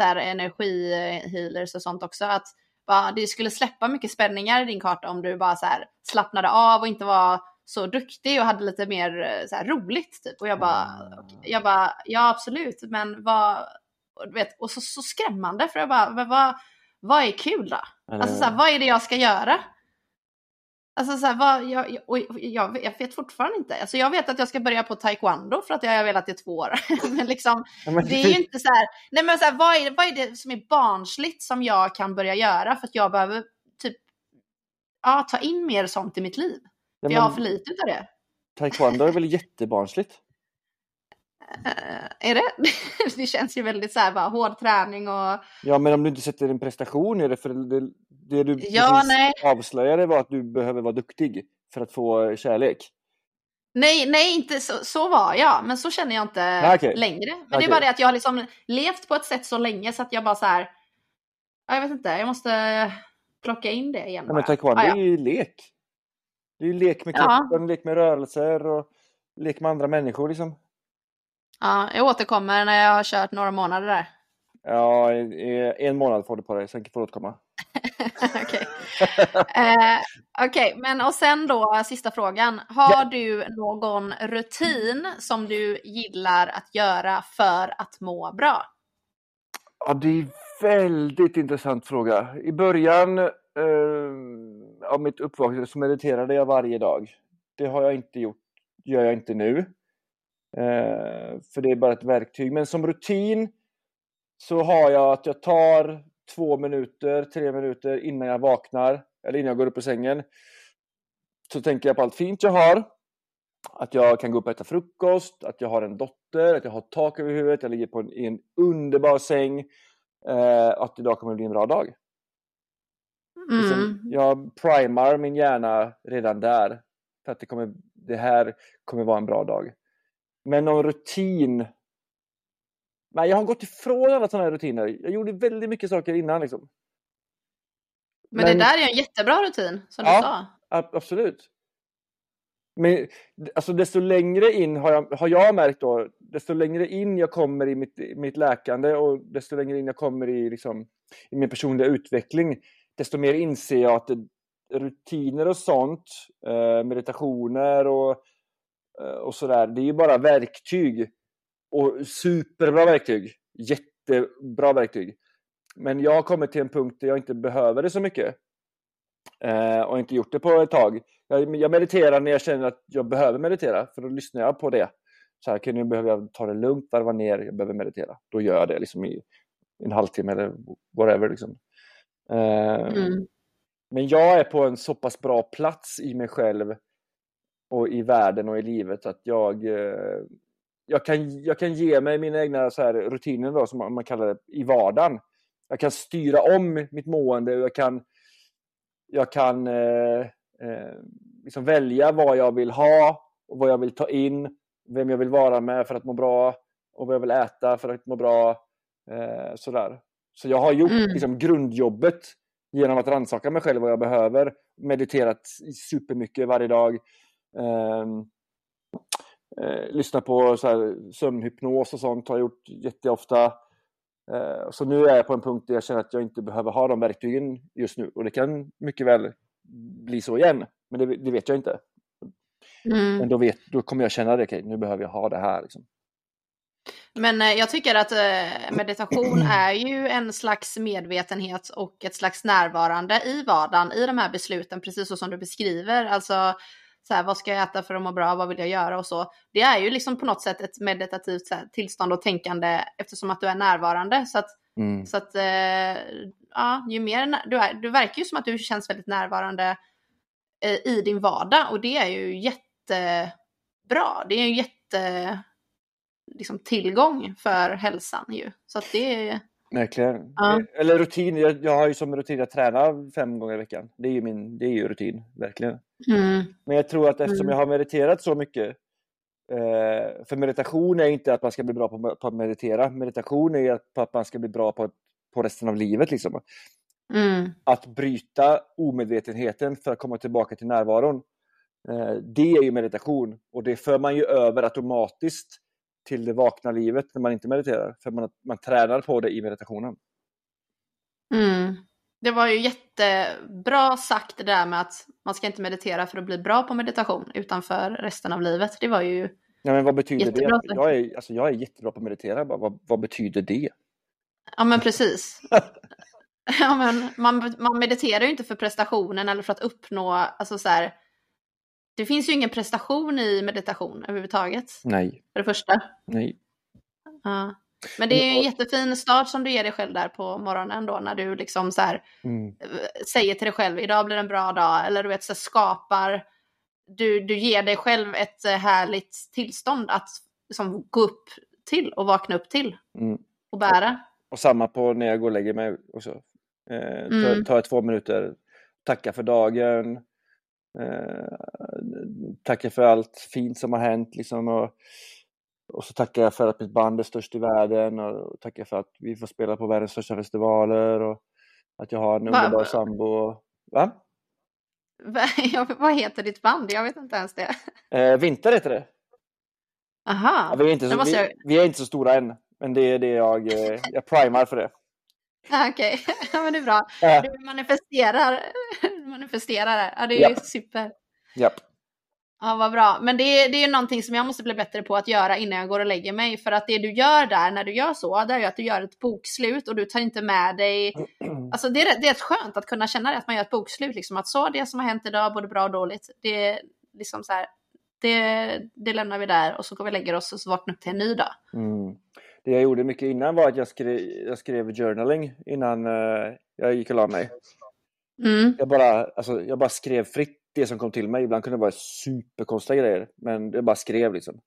så här, energihealers och sånt också, att bara, det skulle släppa mycket spänningar i din karta om du bara så här, slappnade av och inte var så duktig och hade lite mer så här, roligt. Typ. Och jag bara, jag bara, ja absolut, men vad, vet, och så, så skrämmande för jag bara, men vad, vad är kul då? Alltså så här, vad är det jag ska göra? Alltså så här, vad, jag, och jag, jag, vet fortfarande inte. Alltså jag vet att jag ska börja på taekwondo för att jag har velat i två år. [LAUGHS] men liksom, det är ju inte så här, nej men så här, vad, är, vad är det som är barnsligt som jag kan börja göra för att jag behöver typ, ja, ta in mer sånt i mitt liv. Ja, för jag har för lite av det. Taekwondo är väl jättebarnsligt? Uh, är det? [LAUGHS] det känns ju väldigt så här, bara, hård träning och... Ja, men om du inte sätter en prestation i det, för det, det du ja, avslöjade var att du behöver vara duktig för att få kärlek. Nej, nej, inte så, så var jag, men så känner jag inte nej, okay. längre. Men okay. det är bara det att jag har liksom levt på ett sätt så länge så att jag bara så här, jag vet inte, jag måste plocka in det igen. Ja, men taekwondo ah, ja. är ju lek. Det är ju lek med kroppen, ja. lek med rörelser och lek med andra människor liksom. Ja, jag återkommer när jag har kört några månader där. Ja, en månad får du på dig, sen får du återkomma. [LAUGHS] Okej, eh, okay, men och sen då sista frågan. Har ja. du någon rutin som du gillar att göra för att må bra? Ja, det är en väldigt intressant fråga. I början eh, av mitt uppvaknande så mediterade jag varje dag. Det har jag inte gjort, gör jag inte nu. Eh, för det är bara ett verktyg. Men som rutin så har jag att jag tar två minuter, tre minuter innan jag vaknar eller innan jag går upp ur sängen. Så tänker jag på allt fint jag har. Att jag kan gå upp och äta frukost, att jag har en dotter, att jag har tak över huvudet, jag ligger på en, i en underbar säng. Eh, att idag kommer bli en bra dag. Liksom, mm. jag primar min hjärna redan där. För att det, kommer, det här kommer vara en bra dag. Men någon rutin Nej, jag har gått ifrån alla sådana här rutiner. Jag gjorde väldigt mycket saker innan. Liksom. Men, Men det där är en jättebra rutin, som ja, du sa. absolut. Men alltså, desto längre in har jag, har jag märkt då, desto längre in jag kommer i mitt, mitt läkande och desto längre in jag kommer i, liksom, i min personliga utveckling, desto mer inser jag att det, rutiner och sånt, eh, meditationer och, och sådär, det är ju bara verktyg och superbra verktyg. Jättebra verktyg. Men jag har kommit till en punkt där jag inte behöver det så mycket. Eh, och inte gjort det på ett tag. Jag, jag, mediterar när jag känner att jag behöver meditera, för då lyssnar jag på det. Så här, okay, nu behöver jag ta det lugnt, varva ner, jag behöver meditera. Då gör jag det liksom i en halvtimme eller whatever. Liksom. Eh, mm. Men jag är på en så pass bra plats i mig själv och i världen och i livet att jag, eh, jag, kan, jag kan ge mig mina egna så här rutiner då, som man kallar det, i vardagen. Jag kan styra om mitt mående och jag kan, jag kan eh, eh, liksom välja vad jag vill ha och vad jag vill ta in, vem jag vill vara med för att må bra och vad jag vill äta för att må bra. Eh, sådär. Så jag har gjort mm. liksom, grundjobbet genom att rannsaka mig själv vad jag behöver. Mediterat supermycket varje dag. Eh, eh, lyssna på så här, sömnhypnos och sånt har jag gjort jätteofta. Eh, så nu är jag på en punkt där jag känner att jag inte behöver ha de verktygen just nu och det kan mycket väl bli så igen. Men det, det vet jag inte. Mm. Men då, vet, då kommer jag känna det, okay, nu behöver jag ha det här. Liksom. Men eh, jag tycker att meditation [CLEARS THROAT] är ju en slags medvetenhet och ett slags närvarande i vardagen, i de här besluten, precis så som du beskriver. Alltså, så här, vad ska jag äta för att må bra, vad vill jag göra och så. Det är ju liksom på något sätt ett meditativt här, tillstånd och tänkande eftersom att du är närvarande. Så att, mm. så att eh, ja, ju mer du är, du verkar ju som att du känns väldigt närvarande eh, i din vardag och det är ju jättebra. Det är ju jätte liksom, tillgång för hälsan ju. Så att det är... Verkligen. Ja. Eller rutin. Jag, jag har ju som rutin att träna fem gånger i veckan. Det är ju, min, det är ju rutin, verkligen. Mm. Men jag tror att eftersom mm. jag har mediterat så mycket eh, för meditation är inte att man ska bli bra på, på att meditera. Meditation är att, man ska bli bra på, på resten av livet. Liksom. Mm. Att bryta omedvetenheten för att komma tillbaka till närvaron. Eh, det är ju meditation och det för man ju över automatiskt till det vakna livet när man inte mediterar. För man, man tränar på det i meditationen. Mm. Det var ju jättebra sagt det där med att man ska inte meditera för att bli bra på meditation utan för resten av livet. Det var ju Ja, men vad betyder jättebra. det? Jag är, alltså, jag är jättebra på att meditera. Bara, vad, vad betyder det? Ja, men precis. [LAUGHS] ja, men man, man mediterar ju inte för prestationen eller för att uppnå, alltså så här, det finns ju ingen prestation i meditation överhuvudtaget. Nej. För det första. Nej. Ja. Men det är ju en jättefin start som du ger dig själv där på morgonen då när du liksom så här, mm. säger till dig själv idag blir en bra dag eller du vet så skapar du, du ger dig själv ett eh, härligt tillstånd att liksom, gå upp till och vakna upp till mm. och bära. Och, och, samma på när jag går och lägger mig också. Eh, mm. tar två minuter, tacka för dagen, Eh, tackar för allt fint som har hänt liksom och, och så tackar jag för att mitt band är störst i världen och tackar för att vi får spela på världens största festivaler och att jag har en underbar sambo. Va? [LAUGHS] Vad heter ditt band? Jag vet inte ens det. Eh, Vinter heter det. Aha. Ja, vi, är inte så, vi, jag... vi, är inte så stora än, men det är det jag, eh, jag primar för det. [LAUGHS] Okej, okay. [LAUGHS] ja, men det är bra. Du manifesterar manifesterar Ja, det är yep. super. Japp. Ja, vad bra. Men det är, det är någonting som jag måste bli bättre på att göra innan jag går och lägger mig. För att det du gör där, när du gör så, det är att du gör ett bokslut och du tar inte med dig... [CLEARS THROAT] Alltså det är, det är rätt skönt att kunna känna det, att man gör ett bokslut. Liksom, att så, det som har hänt idag, både bra och dåligt, det liksom så här, det, det lämnar vi där och så går vi och lägger oss och så vaknar upp till en ny dag. Mm. Det jag gjorde mycket innan var att jag skrev, jag skrev journaling innan uh, jag gick och la mig. Mm. Jag, bara, alltså, jag bara skrev fritt det som kom till mig. Ibland kunde det vara superkonstiga grejer, men jag bara skrev liksom.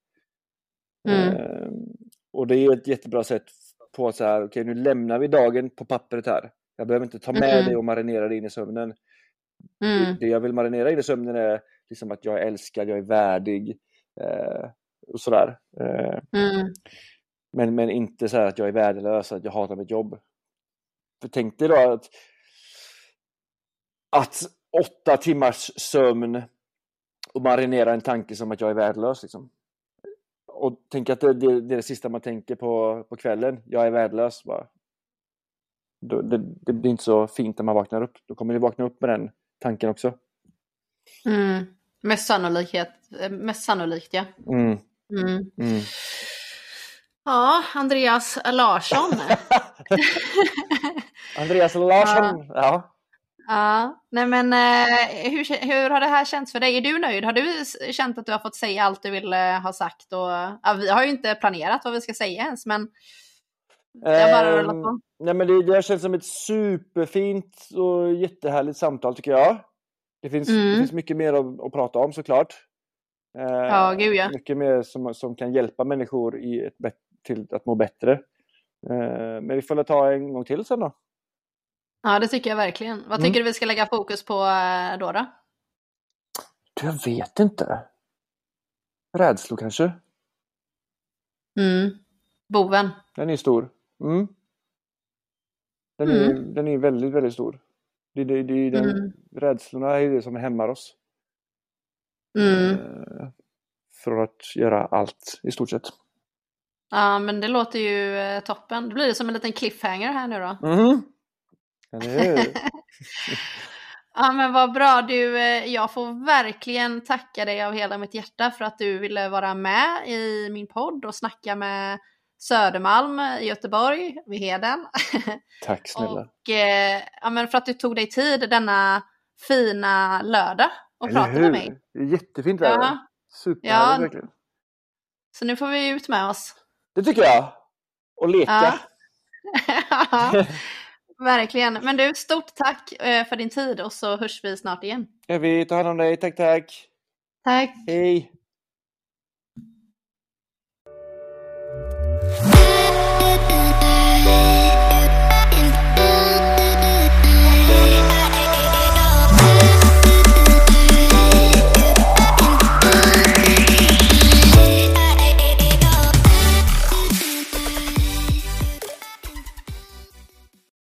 Mm. Eh, och det är ett jättebra sätt på att så här, okej okay, nu lämnar vi dagen på pappret här. Jag behöver inte ta med mm. det och marinera det in i sömnen. Mm. Det jag vill marinera in i sömnen är liksom att jag är älskad, jag är värdig eh, och sådär. Eh, mm. men, men inte så att jag är värdelös, att jag hatar mitt jobb. För tänk dig då att att åtta timmars sömn och marinera en tanke som att jag är värdelös. Liksom. Och tänk att det, det, det, är det sista man tänker på, på kvällen. Jag är värdelös. Bara. Det, det, det, blir inte så fint när man vaknar upp. Då kommer ni vakna upp med den tanken också. Mm. Mest, sannolikhet, mest sannolikt ja. Mm. Mm. Mm. Ja, Andreas Larsson. [LAUGHS] Andreas Larsson, ja. Ja. Nej men eh, hur, hur har det här känts för dig? Är du nöjd? Har du känt att du har fått säga allt du ville ha sagt? Och, ja, vi har ju inte planerat vad vi ska säga ens, men Jag bara rullar på. Nej, men det, det har känts som ett superfint och jättehärligt samtal tycker jag. Det finns, mm. det finns mycket mer att, att prata om såklart. Eh, ja, gud ja. Mycket mer som, som kan hjälpa människor i ett, till att må bättre. Eh, men vi får väl ta en gång till sen då. Ja, det tycker jag verkligen. Vad tycker mm. du vi ska lägga fokus på eh, då? då? Jag vet inte. Rädslor kanske? Mm. Boven. Den är stor. Mm. Den, är, mm. den är väldigt, väldigt stor. Det, det, det, den, mm. Rädslorna är det som hämmar oss. Mm. Eh, för att göra allt i stort sett. Ja men det låter ju eh, toppen. Då blir det som en liten cliffhanger här nu då. Mm. Eller [LAUGHS] Ja men vad bra du, eh, jag får verkligen tacka dig av hela mitt hjärta för att du ville vara med i min podd och snacka med Södermalm i Göteborg, vid Heden. [LAUGHS] Tack snälla. Och eh, ja, men för att du tog dig tid denna fina lördag och Eller prata med mig. Jättefint väder. Ja. Superhärligt ja. verkligen. Så nu får vi ut med oss. Det tycker jag. Och leka. Ja. [LAUGHS] Verkligen. Men du, stort tack eh, för din tid och så hörs vi snart igen. Ja, vi tar hand om dig. Tack, tack. Tack. Hej.